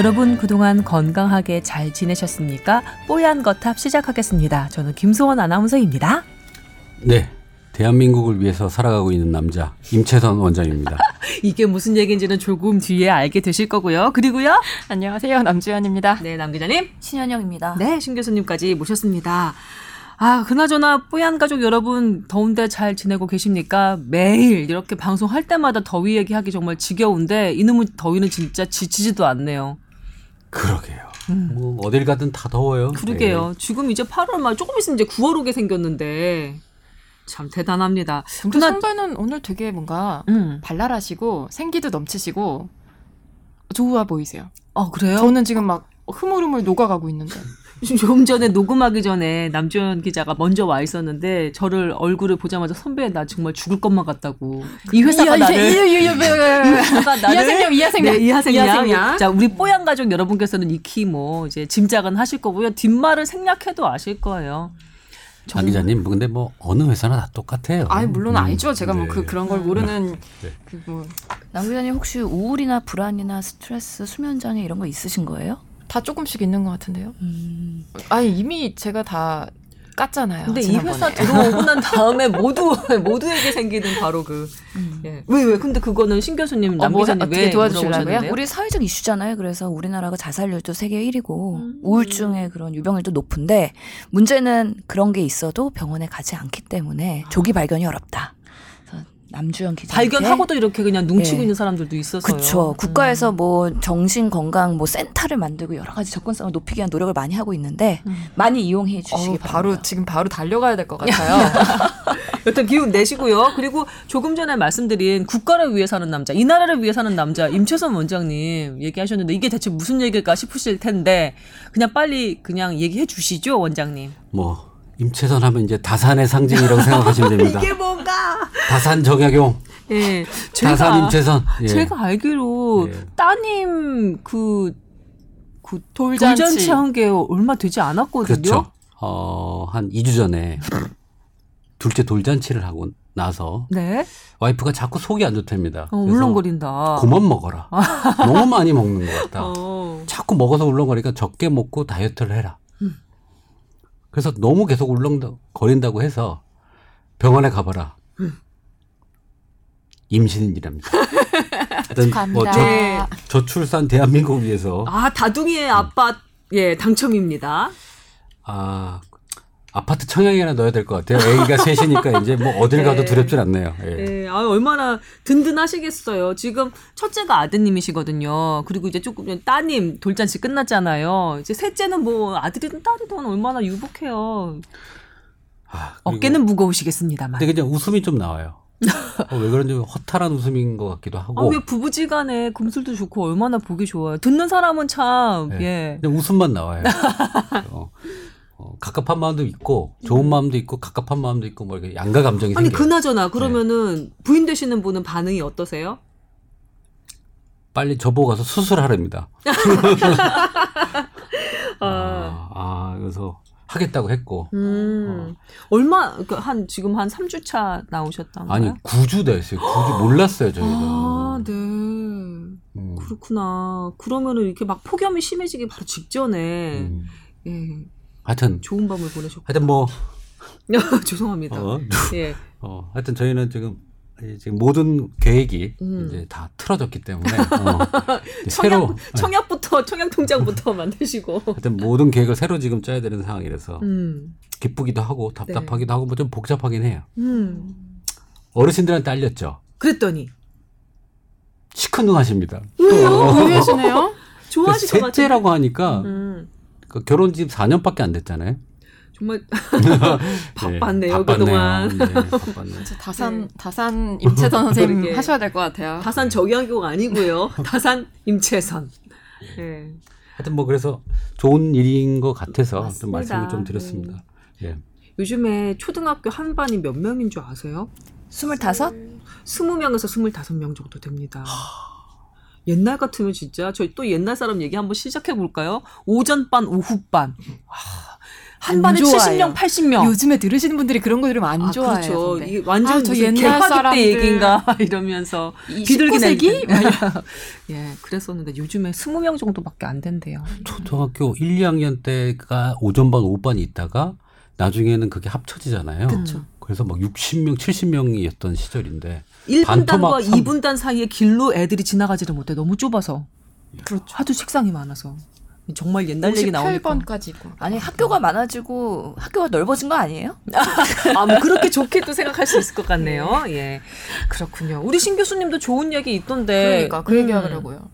여러분 그동안 건강하게 잘 지내셨습니까? 뽀얀 거탑 시작하겠습니다. 저는 김소원 아나운서입니다. 네. 대한민국을 위해서 살아가고 있는 남자 임채선 원장입니다. 이게 무슨 얘기인지는 조금 뒤에 알게 되실 거고요. 그리고요. 안녕하세요. 남주현입니다. 네, 남 기자님. 신현영입니다. 네, 신 교수님까지 모셨습니다. 아, 그나저나 뽀얀 가족 여러분 더운데 잘 지내고 계십니까? 매일 이렇게 방송할 때마다 더위 얘기하기 정말 지겨운데 이놈의 더위는 진짜 지치지도 않네요. 그러게요. 뭐 어딜 가든 다 더워요. 그러게요. 네. 지금 이제 8월 말 조금 있으면 이제 9월 오게 생겼는데 참 대단합니다. 근데 그나- 선배는 오늘 되게 뭔가 음. 발랄하시고 생기도 넘치시고 좋아 보이세요. 어, 그래요? 저는 지금 막 흐물흐물 녹아가고 있는데. 좀 전에 녹음하기 전에 남주현 기자가 먼저 와 있었는데 저를 얼굴을 보자마자 선배 나 정말 죽을 것만 같다고 이 회사가 나를 이 회사가 나를 이하생양, 이하생양. 네, 이하생양. 이하생양. 자 우리 뽀얀 가족 여러분께서는 익히 뭐 이제 짐작은 하실 거고요 뒷말을 생략해도 아실 거예요. 장 기자님, 근데 뭐 어느 회사나 다 똑같아요. 아니 물론 음, 알죠. 제가 뭐 네. 그 그런 걸 모르는 네. 그뭐 남 기자님 혹시 우울이나 불안이나 스트레스, 수면 장애 이런 거 있으신 거예요? 다 조금씩 있는 것 같은데요. 음. 아니 이미 제가 다 깠잖아요. 근데 이 지난번에. 회사 들어오고 난 다음에 모두 모두에게 생기는 바로 그 예. 왜 왜? 근데 그거는 신 교수님 남 어, 뭐 기자님 어떻게 왜 도와주시려고요? 우리 사회적 이슈잖아요. 그래서 우리나라가 자살률도 세계 1위고 음. 우울증의 그런 유병률도 높은데 문제는 그런 게 있어도 병원에 가지 않기 때문에 조기 발견이 어렵다. 남주현 기자 발견하고도 이렇게 그냥 눈치고 네. 있는 사람들도 있어서요. 그렇죠. 음. 국가에서 뭐 정신 건강 뭐 센터를 만들고 여러 가지 접근성을 높이기 위한 노력을 많이 하고 있는데 음. 많이 이용해 주시기 어우, 바랍니다. 바로 지금 바로 달려가야 될 것 같아요. 여튼 기운 내시고요. 그리고 조금 전에 말씀드린 국가를 위해 사는 남자, 이 나라를 위해 사는 남자 임채선 원장님 얘기하셨는데 이게 대체 무슨 얘기일까 싶으실 텐데 그냥 빨리 그냥 얘기해 주시죠, 원장님. 뭐 임채선 하면 이제 다산의 상징이라고 생각하시면 됩니다. 뭔가? 다산 정약용, 예, 다산 임채선. 예. 제가 알기로 예. 따님 그, 그 돌잔치. 돌잔치 한 게 얼마 되지 않았거든요. 그렇죠. 어, 한 2주 전에 둘째 돌잔치를 하고 나서 네. 와이프가 자꾸 속이 안 좋답니다. 어, 울렁거린다. 그만 먹어라. 너무 많이 먹는 것 같다. 어. 자꾸 먹어서 울렁거리니까 적게 먹고 다이어트를 해라. 음. 그래서 너무 계속 울렁거린다고 해서 병원에 가봐라. 음. 임신이랍니다. 하여튼 뭐 축하합니다. 저, 저출산 대한민국 위해서 아, 다둥이의 아빠, 예, 당첨입니다. 아 아파트 청약이나 넣어야 될 것 같아요. 애기가 셋이니까 이제 뭐 어딜 가도 네. 두렵진 않네요. 예. 예, 아, 얼마나 든든하시겠어요. 지금 첫째가 아드님이시거든요. 그리고 이제 조금 전 따님 돌잔치 끝났잖아요. 이제 셋째는 뭐 아들이든 딸이든 얼마나 유복해요. 아, 어깨는 무거우시겠습니다만. 근데 그냥 웃음이 좀 나와요. 어, 왜 그런지 허탈한 웃음인 것 같기도 아, 하고 왜 부부지간에 금술도 좋고 얼마나 보기 좋아요. 듣는 사람은 참, 네. 예. 그냥 웃음만 나와요. 어, 어, 갑갑한 마음도 있고 좋은 마음도 있고 갑갑한 마음도 있고 뭐 이렇게 양가 감정이 아니, 생겨요. 그나저나, 그러면은 부인 되시는 분은 반응이 어떠세요? 빨리 저보고 가서 수술하랍니다. 아, 아, 아, 그래서 하겠다고 했고 음. 얼마, 그 한, 지금 한 3주차 나오셨던가요? 아니 9주 됐어요. 9주 몰랐어요 저희는. 아, 네. 음, 그렇구나. 그러면은 이렇게 막 폭염이 심해지기 바로 직전에 음. 예, 하여튼 좋은 밤을 보내셨고. 하여튼 뭐 죄송합니다. 어, 예. 어, 하여튼 저희는 지금 이 지금 모든 계획이 음. 이제 다 틀어졌기 때문에 어, 새로 청약, 청약 부터 청약 통장부터 만드시고. 하여튼 모든 계획을 새로 지금 짜야 되는 상황이라서 음. 기쁘기도 하고 답답하기도 하고 뭐 좀 복잡하긴 해요. 음. 어르신들한테 알렸죠. 그랬더니 시큰둥하십니다. 의외시네요. 좋아하실 것 같아요. 셋째라고 하니까 음. 그 결혼 지금 4년밖에 안 됐잖아요. 정말 네, 바빴네요, 바빴네요. 그동안. 네, 바빴네. 저 다산 네. 다산 임채선 선생님. 하셔야 될 것 같아요. 다산 정약용 아니고요. 다산 임채선. 예. 하여튼 뭐 그래서 좋은 일인 것 같아서 좀 맞습니다. 말씀을 좀 드렸습니다. 예. 요즘에 초등학교 한 반이 몇 명인 줄 아세요? 스물다섯? 20명에서 25명 정도 됩니다. 옛날 같으면 진짜 저희 또 옛날 사람 얘기 한번 시작해 볼까요? 오전반, 오후반. 와, 한안 반에 좋아해요. 70명, 80명. 요즘에 들으시는 분들이 그런 거 들으면 안 아, 좋아해요. 그렇죠. 선배. 이 완전 아, 저 옛날 사람들. 때 얘기인가 이러면서 이 비둘기 19세기? 날 때. 예, 그랬었는데 요즘에 20명 정도밖에 안 된대요. 초등학교 1, 2학년 때가 오전반, 오후반이 있다가 나중에는 그게 합쳐지잖아요. 그쵸. 그래서 막 60명, 70명이었던 시절인데 1분단과 반토막 삼- 2분단 사이에 길로 애들이 지나가지를 못해. 너무 좁아서. 그렇죠. 하도 책상이 많아서. 정말 옛날 얘기 나오니까. 58번까지 있고. 아니 학교가 많아지고 학교가 넓어진 거 아니에요? 아, 뭐 그렇게 좋게 또 생각할 수 있을 것 같네요. 예. 그렇군요. 우리 신 교수님도 좋은 얘기 있던데. 그러니까 그 얘기 하더라고요.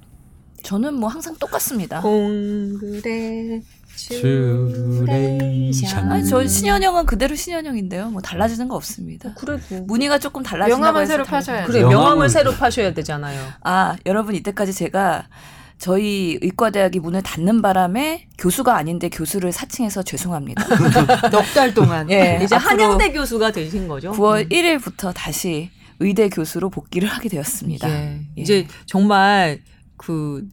저는 뭐 항상 똑같습니다. 공그레 츄레이션. 아니 저 신현영은 그대로 신현영인데요. 뭐 달라지는 거 없습니다. 그래도 문의가 조금 달라진다고 명함을 해서 새로 파셔야죠. 그래 명함을- 명함을 새로 파셔야 되잖아요. 아 여러분 이때까지 제가 저희 의과대학이 문을 닫는 바람에 교수가 아닌데 교수를 사칭해서 죄송합니다. 넉 달 동안. 예, 이제 앞으로 한양대 교수가 되신 거죠. 9월 1일부터 다시 의대 교수로 복귀를 하게 되었습니다. 예. 예. 이제 정말 그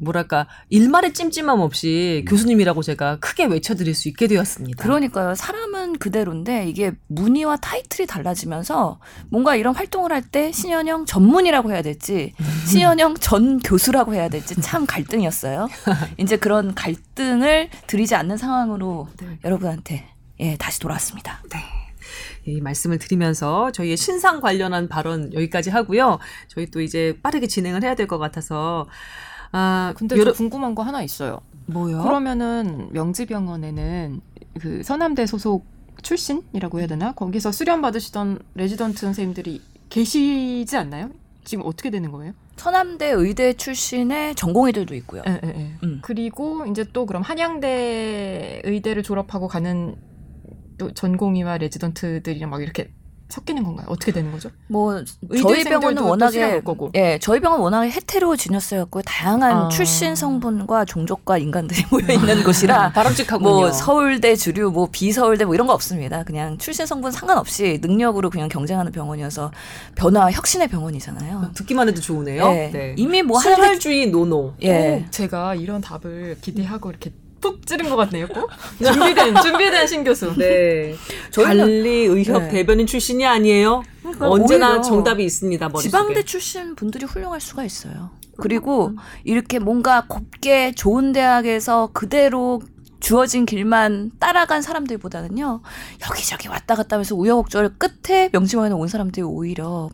뭐랄까 일말의 찜찜함 없이 교수님이라고 제가 크게 외쳐드릴 수 있게 되었습니다. 그러니까요. 사람은 그대로인데 이게 문의와 타이틀이 달라지면서 뭔가 이런 활동을 할 때 신현영 전문이라고 해야 될지 신현영 전 교수라고 해야 될지 참 갈등이었어요. 이제 그런 갈등을 드리지 않는 상황으로 네. 여러분한테 예 다시 돌아왔습니다. 이 말씀을 드리면서 저희의 신상 관련한 발언 여기까지 하고요. 저희 또 이제 빠르게 진행을 해야 될 것 같아서 아 근데 여러- 저 궁금한 거 하나 있어요. 뭐요? 그러면은 명지병원에는 그 서남대 소속 출신이라고 해야 되나? 거기서 수련 받으시던 레지던트 선생님들이 계시지 않나요? 지금 어떻게 되는 거예요? 서남대 의대 출신의 전공의들도 있고요. 예, 예, 예. 음. 그리고 이제 또 그럼 한양대 의대를 졸업하고 가는 또 전공의와 레지던트들이랑 막 이렇게 섞이는 건가요? 어떻게 되는 거죠? 뭐 저희 병원은 또 워낙에 거고. 예 저희 병원 워낙에 헤테로지너스였고 다양한 아. 출신 성분과 종족과 인간들이 모여 있는 곳이라 바람직하군요. 뭐 서울대 주류 뭐 비서울대 뭐 이런 거 없습니다. 그냥 출신 성분 상관없이 능력으로 그냥 경쟁하는 병원이어서 변화 혁신의 병원이잖아요. 듣기만 해도 좋으네요. 예. 네. 이미 뭐 순혈주의 노노. 예. 오, 제가 이런 답을 기대하고 이렇게 푹 찌른 것 같네요. 꼭 준비된 준비된 신 교수. 네. 저희는- 관리 의협 네. 대변인 출신이 아니에요. 그러니까 언제나 오히려 정답이 있습니다. 머릿속에. 지방대 출신 분들이 훌륭할 수가 있어요. 그리고 이렇게 뭔가 곱게 좋은 대학에서 그대로 주어진 길만 따라간 사람들보다는요 여기저기 왔다 갔다 하면서 우여곡절 끝에 명지병원에 온 사람들이 오히려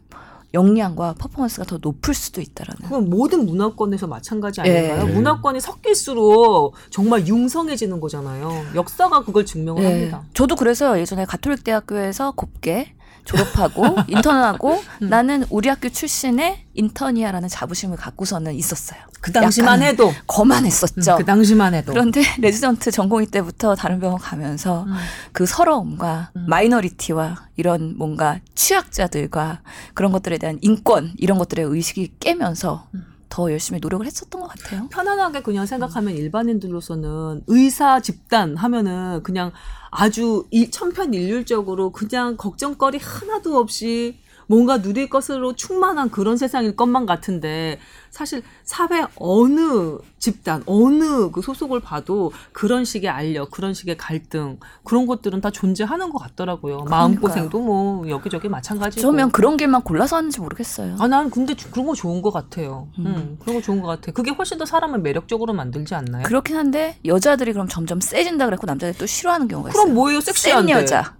역량과 퍼포먼스가 더 높을 수도 있다라는. 그건 모든 문화권에서 마찬가지 예. 아닌가요? 네. 문화권이 섞일수록 정말 융성해지는 거잖아요. 역사가 그걸 증명을 예. 합니다. 저도 그래서 예전에 가톨릭 대학교에서 곱게 졸업하고 인턴하고 음. 나는 우리 학교 출신의 인턴이야라는 자부심을 갖고서는 있었어요. 그 당시만 해도 거만했었죠. 그 당시만 해도 그런데 레지던트 전공의 때부터 다른 병원 가면서 음. 그 서러움과 음. 마이너리티와 이런 뭔가 취약자들과 그런 것들에 대한 인권 이런 것들의 의식이 깨면서 음. 더 열심히 노력을 했었던 것 같아요. 편안하게 그냥 생각하면 일반인들로서는 의사 집단 하면은 그냥 아주 일, 천편일률적으로 그냥 걱정거리 하나도 없이 뭔가 누릴 것으로 충만한 그런 세상일 것만 같은데 사실 사회 어느 집단 어느 그 소속을 봐도 그런 식의 알력 그런 식의 갈등 그런 것들은 다 존재하는 것 같더라고요 마음고생도 뭐 여기저기 마찬가지고 저면 그런 길만 골라서 하는지 모르겠어요. 아, 난 근데 주- 그런 거 좋은 것 같아요. 음. 음. 그런 거 좋은 것 같아. 그게 훨씬 더 사람을 매력적으로 만들지 않나요? 그렇긴 한데 여자들이 그럼 점점 세진다 그랬고 남자들이 또 싫어하는 경우가 있어요. 그럼 뭐예요? 센 섹시한데. 여자.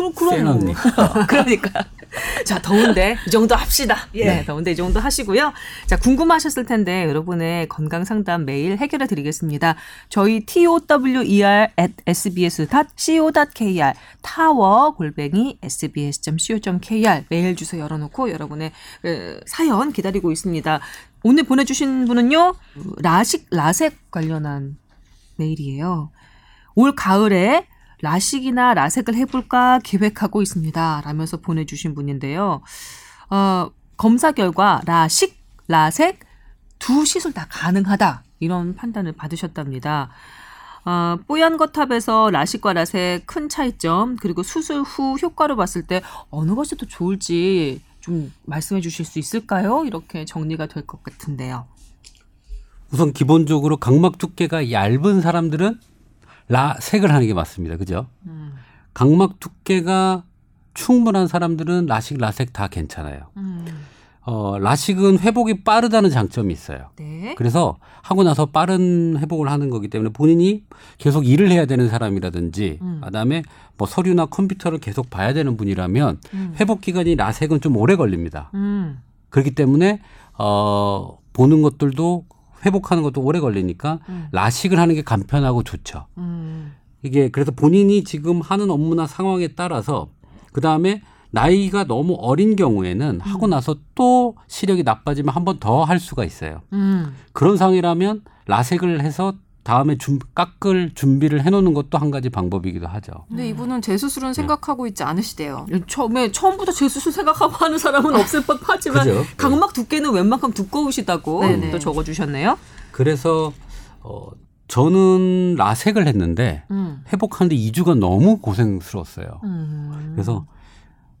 그럼 그럼 센 뭐. 그러니까 자, 더운데 이 정도 합시다. 예. 네, 더운데 이 정도 하시고요. 자, 궁금하셨을 텐데 여러분의 건강 상담 메일 해결해 드리겠습니다. 저희 tower at sbs.co.kr 타워 골뱅이 sbs.co.kr 메일 주소 열어 놓고 여러분의 에, 사연 기다리고 있습니다. 오늘 보내 주신 분은요 라식 라섹 관련한 메일이에요. 올 가을에 라식이나 라섹을 해볼까 계획하고 있습니다. 라면서 보내주신 분인데요. 어, 검사 결과 라식, 라섹 두 시술 다 가능하다. 이런 판단을 받으셨답니다. 어, 뽀얀 거탑에서 라식과 라섹 큰 차이점 그리고 수술 후 효과로 봤을 때 어느 것이 더 좋을지 좀 말씀해 주실 수 있을까요? 이렇게 정리가 될 것 같은데요. 우선 기본적으로 각막 두께가 얇은 사람들은 라색을 하는 게 맞습니다. 그죠? 음. 각막 두께가 충분한 사람들은 라식, 라색 다 괜찮아요. 음. 어, 라식은 회복이 빠르다는 장점이 있어요. 네. 그래서 하고 나서 빠른 회복을 하는 거기 때문에 본인이 계속 일을 해야 되는 사람이라든지 음. 그다음에 뭐 서류나 컴퓨터를 계속 봐야 되는 분이라면 음. 회복 기간이 라섹은 좀 오래 걸립니다. 음. 그렇기 때문에 어 보는 것들도 회복하는 것도 오래 걸리니까 음. 라식을 하는 게 간편하고 좋죠. 음. 이게 그래서 본인이 지금 하는 업무나 상황에 따라서 그 다음에 나이가 너무 어린 경우에는 하고 나서 또 시력이 나빠지면 한 번 더 할 수가 있어요. 음. 그런 상황이라면 라섹을 해서 다음에 준, 깎을 준비를 해놓는 것도 한 가지 방법이기도 하죠. 근데 이분은 재수술은 생각하고 있지 않으시대요. 처음에 처음부터 재수술 생각하고 하는 사람은 없을 법하지만 그죠? 각막 두께는 웬만큼 두꺼우시다고 네네. 또 적어주셨네요. 그래서 어, 저는 라섹을 했는데 음. 회복하는데 2주가 너무 고생스러웠어요. 음. 그래서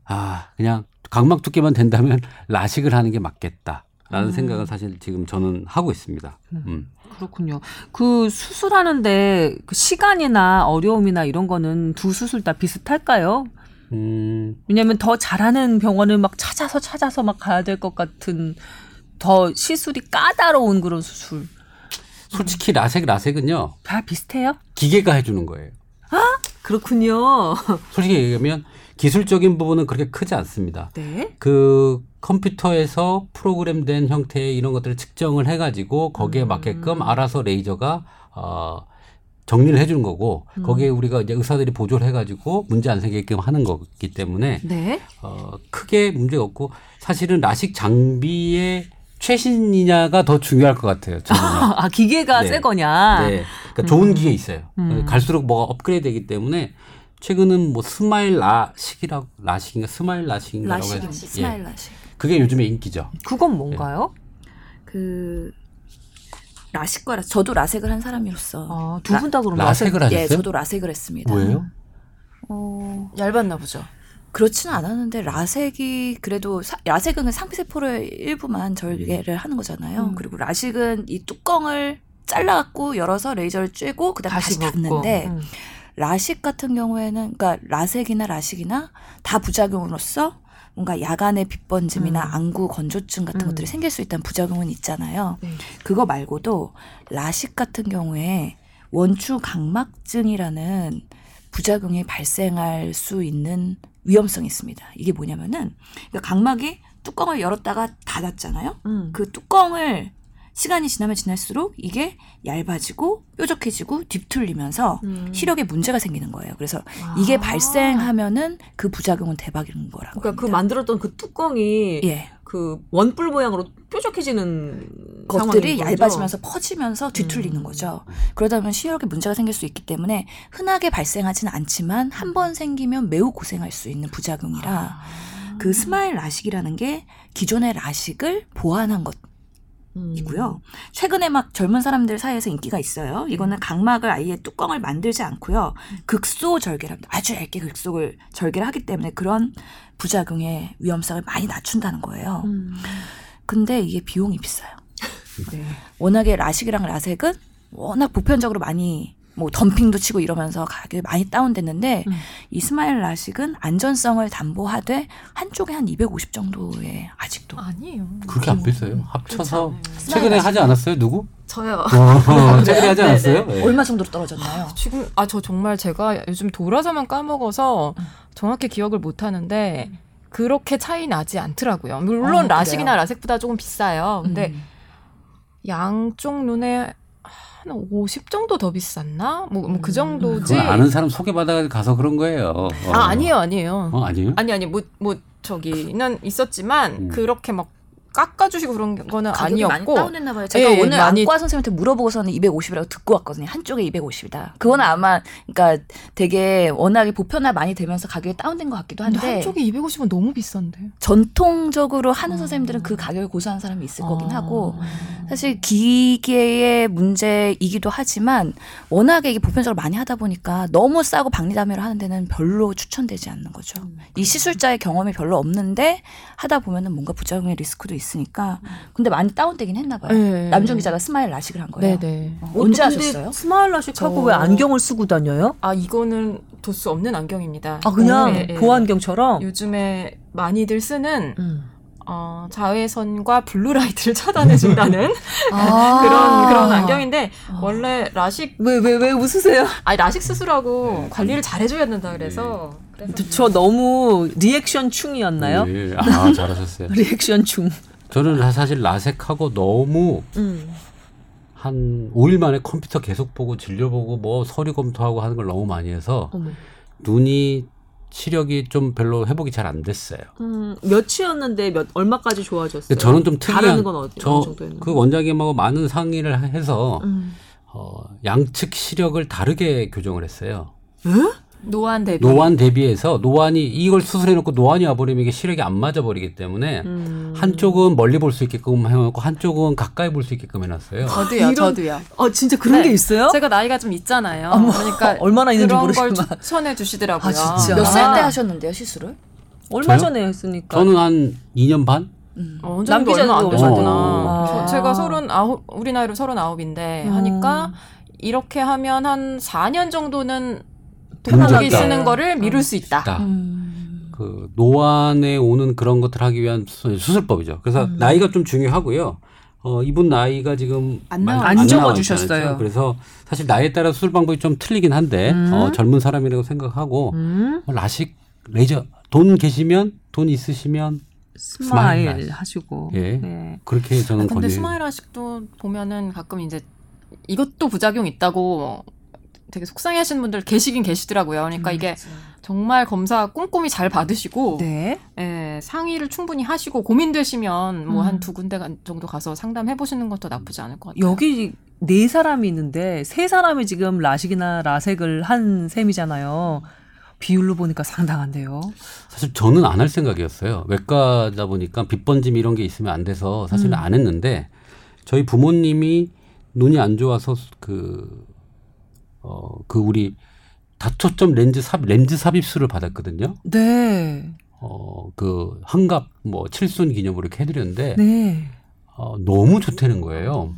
아 그냥 각막 두께만 된다면 라식을 하는 게 맞겠다 라는 음. 생각을 사실 지금 저는 하고 있습니다. 음. 그렇군요. 그 수술하는데 그 시간이나 어려움이나 이런 거는 두 수술 다 비슷할까요? 음, 왜냐하면 더 잘하는 병원을 막 찾아서 찾아서 막 가야 될 것 같은 더 시술이 까다로운 그런 수술 솔직히 라섹 라섹은요 다 비슷해요? 기계가 해주는 거예요. 그렇군요. 솔직히 얘기하면 기술적인 부분은 그렇게 크지 않습니다. 네. 그 컴퓨터에서 프로그램된 형태의 이런 것들을 측정을 해가지고 거기에 음. 맞게끔 알아서 레이저가 어, 정리를 해주는 거고 음. 거기에 우리가 이제 의사들이 보조를 해가지고 문제 안 생기게끔 하는 거기 때문에 네. 어, 크게 문제가 없고 사실은 라식 장비의 최신이냐가 더 중요할 것 같아요. 저는. 아 기계가 네. 새 거냐? 네. 그러니까 좋은 기계 있어요. 음. 갈수록 뭐가 업그레이드되기 때문에 최근은 뭐 스마일 라식이라고 라식인가 스마일 라식인가라고 라식, 해서 스마일 라식. 그게 요즘에 인기죠. 그건 뭔가요? 그 라식과 저도 라섹을 한 사람으로서 아, 두분 다 그럼 라섹을 하셨어요? 예, 저도 라섹을 했습니다. 왜요? 어, 얇았나 보죠. 그렇지는 않았는데 라섹이 그래도 사- 라섹은 그 상피세포를 일부만 절개를 하는 거잖아요. 음. 그리고 라식은 이 뚜껑을 잘라갖고 열어서 레이저를 쬐고 그다음 다시, 다시. 닫는데 음. 라식 같은 경우에는 그러니까 라섹이나 라식이나 다 부작용으로서 뭔가 야간의 빛번짐이나 음. 안구 건조증 같은 음. 것들이 생길 수 있다는 부작용은 있잖아요. 네. 그거 말고도 라식 같은 경우에 원추 각막증이라는 부작용이 발생할 수 있는 위험성이 있습니다. 이게 뭐냐면은 그러니까 각막이 뚜껑을 열었다가 닫았잖아요. 음. 그 뚜껑을 시간이 지나면 지날수록 이게 얇아지고 뾰족해지고 뒤틀리면서 음. 시력에 문제가 생기는 거예요. 그래서 이게 아. 발생하면은 그 부작용은 대박인 거라고. 그러니까 그 합니다. 만들었던 그 뚜껑이 예. 그 원뿔 모양으로 뾰족해지는 것들이? 얇아지면서 퍼지면서 뒤틀리는 음. 거죠. 그러다 보면 시력에 문제가 생길 수 있기 때문에 흔하게 발생하지는 않지만 한 번 생기면 매우 고생할 수 있는 부작용이라 아. 그 스마일 라식이라는 게 기존의 라식을 보완한 것 음. 이고요. 최근에 막 젊은 사람들 사이에서 인기가 있어요. 이거는 각막을 아예 뚜껑을 만들지 않고요. 극소 절개를 합니다. 아주 얇게 극소를 절개를 하기 때문에 그런 부작용의 위험성을 많이 낮춘다는 거예요. 음. 근데 이게 비용이 비싸요. 네. 워낙에 라식이랑 라섹은 워낙 보편적으로 많이 뭐 덤핑도 치고 이러면서 가격이 많이 다운됐는데 음. 이 스마일 라식은 안전성을 담보하되 한쪽에 한 250 정도에 아직도 아니에요. 그렇게 안 비싸요. 합쳐서 최근에 하지 않았어요? 누구? 저요. 어, 최근에 하지 않았어요? 네. 얼마 정도로 떨어졌나요? 지금 아 저 정말 제가 요즘 돌아서면 까먹어서 정확히 기억을 못 하는데 그렇게 차이 나지 않더라고요. 물론 어, 라식이나? 라섹보다 조금 비싸요. 근데 음. 양쪽 눈에 한 50 정도 더 비쌌나? 뭐그 정도지. 그건 아는 사람 소개받아 가서 그런 거예요. 어. 아 아니에요, 아니에요. 어, 아니에요? 아니 아니 뭐 뭐 저기는 있었지만 음. 그렇게 막 깎아주시고 그런 거는 아니었고 다운됐나 봐요. 제가 예, 오늘 많이- 안과 선생님한테 물어보고서는 250이라고 듣고 왔거든요. 한쪽에 250이다. 그거는 아마 그러니까 되게 워낙에 보편화 많이 되면서 가격이 다운된 것 같기도 한데 한쪽에 250은 너무 비싼데. 전통적으로 하는 음. 선생님들은 그 가격을 고수하는 사람이 있을 거긴 아. 하고 사실 기계의 문제이기도 하지만 워낙에 이게 보편적으로 많이 하다 보니까 너무 싸고 박리다매를 하는 데는 별로 추천되지 않는 거죠. 이 시술자의 경험이 별로 없는데 하다 보면은 뭔가 부작용의 리스크도 있으니까 근데 많이 다운되긴 했나 봐요. 네. 남정 기자가 스마일 라식을 한 거예요. 네네. 어, 언제 근데 하셨어요? 스마일 라식하고 저- 왜 안경을 쓰고 다녀요? 아 이거는 도수 없는 안경입니다. 아 그냥 네, 네. 보안경처럼. 요즘에 많이들 쓰는 음. 어, 자외선과 blue light를 차단해준다는 아. 그런 그런 안경인데 원래 라식 왜왜왜 웃으세요? 아니 라식 수술하고 관리를 잘 해줘야 된다 그래서 그래서 저 너무 리액션 충이었나요? 네. 아 잘하셨어요. 리액션 충. 저는 사실 라섹하고 너무 음. 한 5일 만에 컴퓨터 계속 보고 진료 보고 뭐 서류 검토하고 하는 걸 너무 많이 해서 어머. 눈이 시력이 좀 별로 회복이 잘 안 됐어요. 음, 몇이었는데 몇 얼마까지 좋아졌어요? 저는 좀 특이한 다른 건 어느 저 정도였나요? 그 원장님하고 많은 상의를 해서 음. 어, 양측 시력을 다르게 교정을 했어요. 노안 대비 노안 대비해서 노안이 이걸 수술해놓고 노안이 와버리면 이게 시력이 안 맞아버리기 때문에 음. 한쪽은 멀리 볼 수 있게끔 해놓고 한쪽은 가까이 볼 수 있게끔 해놨어요. 저도요 이런- 저도요. 어 진짜 그런 네. 게 있어요? 제가 나이가 좀 있잖아요. 어머, 그러니까 얼마나 있는지 그런 걸 모르지만. 추천해 주시더라고요. 아, 진짜? 몇 살때 아. 하셨는데요 시술을? 얼마 저요? 전에 했으니까. 저는 한 2년 반? 어, 원장님도 남기자도 안 어. 되셨구나. 아. 저- 제가 서른 아홉 우리 나이로 서른 아홉인데 음. 하니까 이렇게 하면 한 4년 정도는 있다. 쓰는 거를 미룰 수 있다. 다. 음. 그 노안에 오는 그런 것들 하기 위한 수- 수술법이죠. 그래서 음. 나이가 좀 중요하고요. 어, 이분 나이가 지금 안안 나와 적어주셨어요. 그래서 사실 나이에 따라 수술 방법이 좀 틀리긴 한데 음. 어, 젊은 사람이라고 생각하고 음? 뭐 라식 라섹 돈 계시면 돈 있으시면 스마일, 스마일 하시고. 예. 네. 그렇게 저는 아, 근데 권유. 스마일 라식도 보면은 가끔 이제 이것도 부작용 있다고 되게 속상해 하시는 분들 계시긴 계시더라고요. 그러니까 이게 정말 검사 꼼꼼히 잘 받으시고 네. 예, 상의를 충분히 하시고 고민되시면 뭐 음. 한두 군데 가- 정도 가서 상담해 보시는 것도 나쁘지 않을 것 같아요. 여기 네 사람이 있는데 세 사람이 지금 라식이나 라섹을 한 셈이잖아요. 비율로 보니까 상당한데요. 사실 저는 안 할 생각이었어요. 외과다 보니까 빗번짐 이런 게 있으면 안 돼서 사실은 음. 안 했는데 저희 부모님이 눈이 안 좋아서 그, 어, 그 우리 다초점 렌즈 삽, 렌즈 삽입술을 받았거든요. 네. 어, 그 환갑 뭐 칠순 기념으로 이렇게 해드렸는데 네. 어, 너무 좋다는 거예요.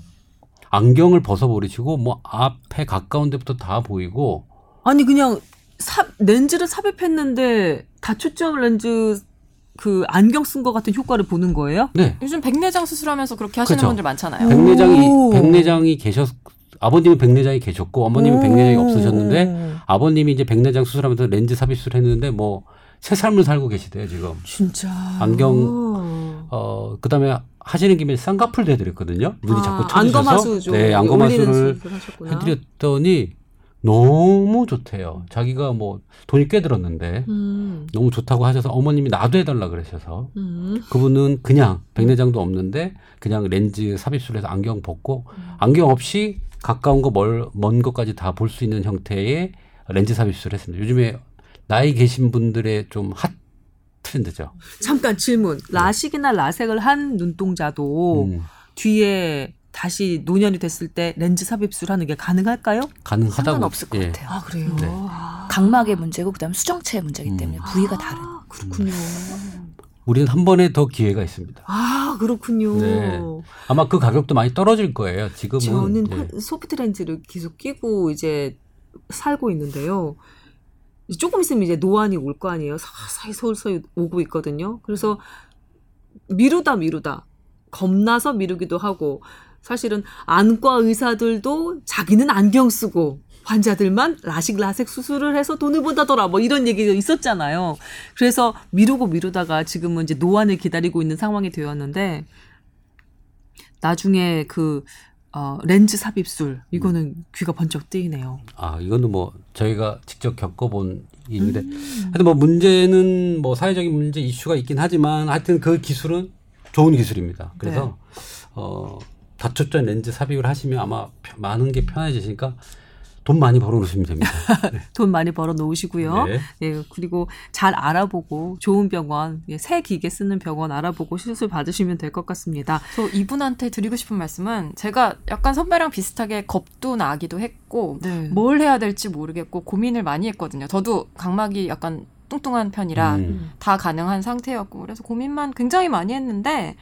안경을 벗어버리시고 뭐 앞에 가까운 데부터 다 보이고 아니 그냥 삽 렌즈를 삽입했는데 다초점 렌즈 그 안경 쓴 것 같은 효과를 보는 거예요? 네 요즘 백내장 수술하면서 그렇게 하시는 그쵸. 분들 많잖아요. 백내장이 오. 백내장이 계셨 아버님은 백내장이 계셨고 어머님은 백내장이 오. 없으셨는데 아버님이 이제 백내장 수술하면서 렌즈 삽입술 했는데 뭐 새 삶을 살고 계시대요 지금. 진짜 안경- 어 그다음에 하시는 김에 쌍꺼풀도 해드렸거든요. 눈이 아, 자꾸 좀네 안검하수를. 해드렸더니 너무 좋대요. 자기가 뭐 돈이 꽤 들었는데 음. 너무 좋다고 하셔서 어머님이 나도 해달라 그러셔서 음. 그분은 그냥 백내장도 없는데 그냥 렌즈 삽입술해서 안경 벗고 안경 없이 가까운 거먼 것까지 다 볼 수 있는 형태의 렌즈 삽입술을 했습니다. 요즘에 나이 계신 분들의 좀 핫 트렌드죠. 잠깐 질문. 라식이나 라섹을 한 눈동자도 음, 뒤에 다시 노년이 됐을 때 렌즈 삽입술 하는 게 가능할까요? 가능하다고. 상관없을 것 예. 같아요. 아 그래요. 네. 아, 각막의 문제고 그다음 수정체의 문제이기 음. 때문에 부위가 다른. 그렇군요. 우리는 한 번에 더 기회가 있습니다. 아 그렇군요. 네. 아마 그 가격도 많이 떨어질 거예요. 지금은 저는 예. 파- 소프트 렌즈를 계속 끼고 이제 살고 있는데요. 조금 있으면 이제 노안이 올 거 아니에요. 사사히 서서히 오고 있거든요. 그래서 미루다 미루다 겁나서 미루기도 하고 사실은 안과 의사들도 자기는 안경 쓰고 환자들만 라식 라섹 수술을 해서 돈을 번다더라 뭐 이런 얘기가 있었잖아요. 그래서 미루고 미루다가 지금은 이제 노안을 기다리고 있는 상황이 되었는데 나중에 그 어, 렌즈 삽입술 이거는 귀가 번쩍 뜨이네요. 아 이거는 뭐 저희가 직접 겪어본 일인데 음. 하여튼 뭐 문제는 뭐 사회적인 문제 이슈가 있긴 하지만 하여튼 그 기술은 좋은 기술입니다. 그래서 네. 어 다초점 렌즈 삽입을 하시면 아마 펴- 많은 게 편해지시니까 돈 많이 벌어 놓으시면 됩니다. 돈 많이 벌어 놓으시고요. 네. 예, 그리고 잘 알아보고 좋은 병원, 예, 새 기계 쓰는 병원 알아보고 시술 받으시면 될 것 같습니다. 저 이분한테 드리고 싶은 말씀은 제가 약간 선배랑 비슷하게 겁도 나기도 했고 네. 뭘 해야 될지 모르겠고 고민을 많이 했거든요. 저도 각막이 약간 뚱뚱한 편이라 음. 다 가능한 상태였고 그래서 고민만 굉장히 많이 했는데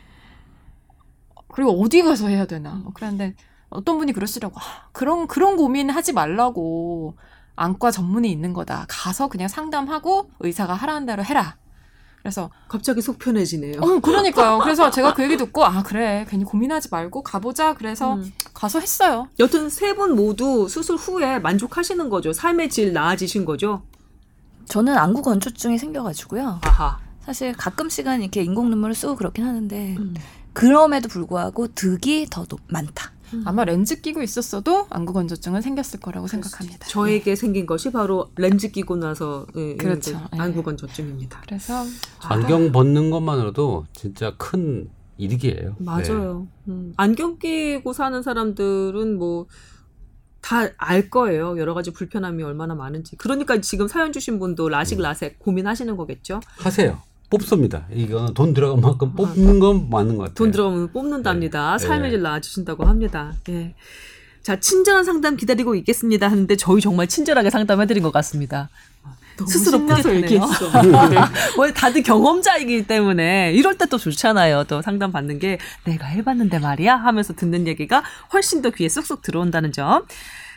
그리고 어디 가서 해야 되나 뭐 그랬는데 어떤 분이 그러시더라고 아, 그런 그런 고민 하지 말라고 안과 전문이 있는 거다 가서 그냥 상담하고 의사가 하라는 대로 해라 그래서 갑자기 속 편해지네요. 어 그러니까요 그래서 제가 그 얘기 듣고 아 그래 괜히 고민하지 말고 가보자 그래서 음. 가서 했어요 여튼 세 분 모두 수술 후에 만족하시는 거죠. 삶의 질 나아지신 거죠. 저는 안구 건조증이 생겨가지고요. 아하. 사실 가끔씩은 이렇게 인공 눈물을 쓰고 그렇긴 하는데 음. 그럼에도 불구하고 득이 더 높- 많다. 아마 렌즈 끼고 있었어도 안구 건조증은 생겼을 거라고 생각합니다 저에게 생긴 것이 바로 렌즈 끼고 나서 예, 그렇죠. 예. 안구 건조증입니다. 그래서 안경 벗는 것만으로도 진짜 큰 이득이에요. 네. 맞아요. 음. 안경 끼고 사는 사람들은 뭐 다알 거예요. 여러 가지 불편함이 얼마나 많은지. 그러니까 지금 사연 주신 분도 라식 라섹 고민하시는 거겠죠. 하세요. 뽑습니다. 이거 돈 들어간 만큼 뽑는 건 맞는 것 같아요. 돈 들어가면 뽑는답니다. 네. 삶의 네. 질 나아지신다고 합니다. 예. 자, 친절한 상담 기다리고 있겠습니다 하는데 저희 정말 친절하게 상담해드린 것 같습니다. 스스로 뿌듯하네요. 얘기했어. 뭐 다들 경험자이기 때문에 이럴 때 또 좋잖아요. 또 상담 받는 게 내가 해봤는데 말이야 하면서 듣는 얘기가 훨씬 더 귀에 쏙쏙 들어온다는 점.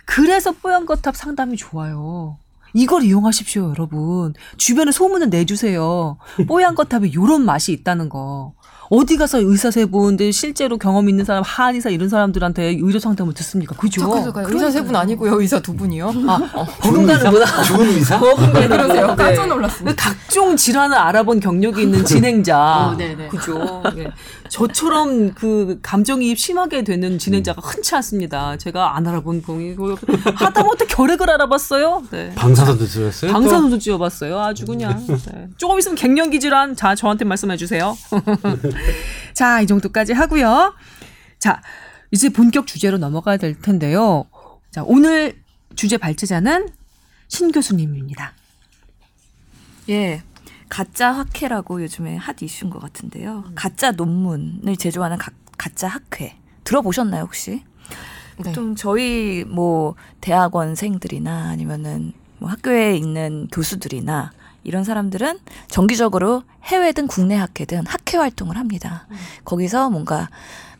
그래서 뽀얀 거탑 상담이 좋아요. 이걸 이용하십시오, 여러분. 주변에 소문을 내주세요. 뽀얀 거탑에 이런 맛이 있다는 거. 어디 가서 의사 세 분들 실제로 경험 있는 사람 한의사 이런 사람들한테 의료 상담을 듣습니까? 그죠? 의사 세 분 아니고요 의사 두 분이요. 아, 의사? 버금가는구나. 죽은 의사? 그러세요. 네. 깜짝 놀랐습니다. 각종 질환을 알아본 경력이 있는 진행자. 어, 네네. 그죠. 예. 저처럼 그 감정이입 심하게 되는 진행자가 흔치 않습니다. 제가 안 알아본 병이 하다못해 결핵을 알아봤어요. 네. 방사선도 들었어요? 방사선도 찧어봤어요. 아주 그냥. 네. 조금 있으면 갱년기 질환. 자, 저한테 말씀해 주세요. 자, 이 정도까지 하고요. 자, 이제 본격 주제로 넘어가야 될 텐데요. 자, 오늘 주제 발제자는 신 교수님입니다. 예. 가짜 학회라고 요즘에 핫 이슈인 것 같은데요. 가짜 논문을 제조하는 가, 가짜 학회. 들어보셨나요, 혹시? 네. 좀 저희 뭐 대학원생들이나 아니면은 뭐 학교에 있는 교수들이나 이런 사람들은 정기적으로 해외든 국내 학회든 학회 활동을 합니다. 거기서 뭔가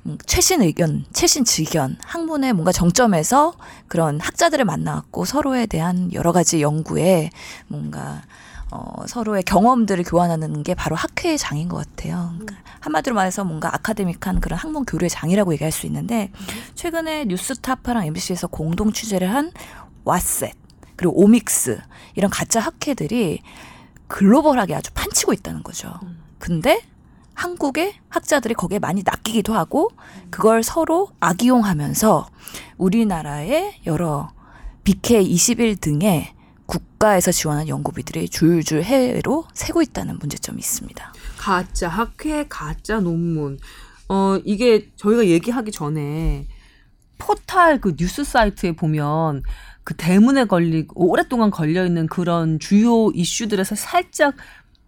음, 최신 의견, 최신 지견, 학문의 뭔가 정점에서 그런 학자들을 만나갖고 서로에 대한 여러 가지 연구에 뭔가 어, 서로의 경험들을 교환하는 게 바로 학회의 장인 것 같아요. 그러니까 한마디로 말해서 뭔가 아카데믹한 그런 학문 교류의 장이라고 얘기할 수 있는데 최근에 뉴스타파랑 MBC에서 공동 취재를 한 왓셋 그리고 오믹스 이런 가짜 학회들이 글로벌하게 아주 판치고 있다는 거죠. 근데 한국의 학자들이 거기에 많이 낚이기도 하고 그걸 서로 악이용하면서 우리나라의 여러 BK 21 등의 국가에서 지원한 연구비들이 줄줄 해외로 새고 있다는 문제점이 있습니다. 가짜 학회, 가짜 논문. 어, 이게 저희가 얘기하기 전에 포탈 그 뉴스 사이트에 보면 그 대문에 걸리고 오랫동안 걸려 있는 그런 주요 이슈들에서 살짝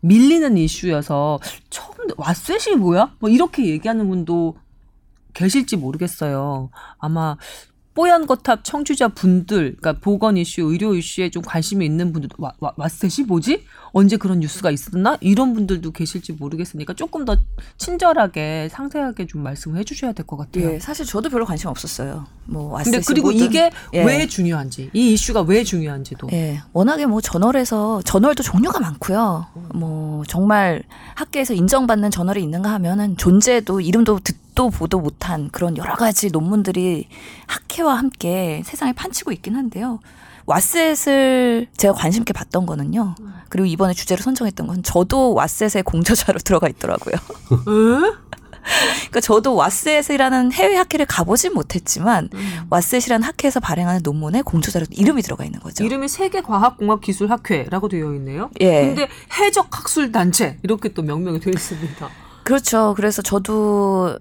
밀리는 이슈여서 처음 왓셋이 뭐야? 뭐 이렇게 얘기하는 분도 계실지 모르겠어요. 아마 뽀얀 거탑 청취자 분들, 그러니까 보건 이슈, 의료 이슈에 좀 관심이 있는 분들, 와, 와, 왓셋이 뭐지? 언제 그런 뉴스가 있었나? 이런 분들도 계실지 모르겠으니까 조금 더 친절하게 상세하게 좀 말씀을 해주셔야 될 것 같아요. 예, 사실 저도 별로 관심 없었어요. 뭐 근데 그리고 뭐든. 이게 예. 왜 중요한지, 이 이슈가 왜 중요한지도. 예, 워낙에 뭐 저널에서 저널도 종류가 많고요. 뭐 정말 학계에서 인정받는 저널이 있는가 하면은 존재도 이름도 듣 도 보도 못한 그런 여러 가지 논문들이 학회와 함께 세상에 판치고 있긴 한데요. 왓셋을 제가 관심 있게 봤던 거는요. 그리고 이번에 주제로 선정했던 건 저도 왓셋의 공저자로 들어가 있더라고요. 에? 그러니까 저도 왓셋이라는 해외 학회를 가보진 못했지만 음. 왓셋이라는 학회에서 발행하는 논문에 공저자로 이름이 들어가 있는 거죠. 이름이 세계 과학공학기술학회라고 되어 있네요. 예. 근데 해적 학술 단체 이렇게 또 명명이 되어 있습니다. 그렇죠. 그래서 저도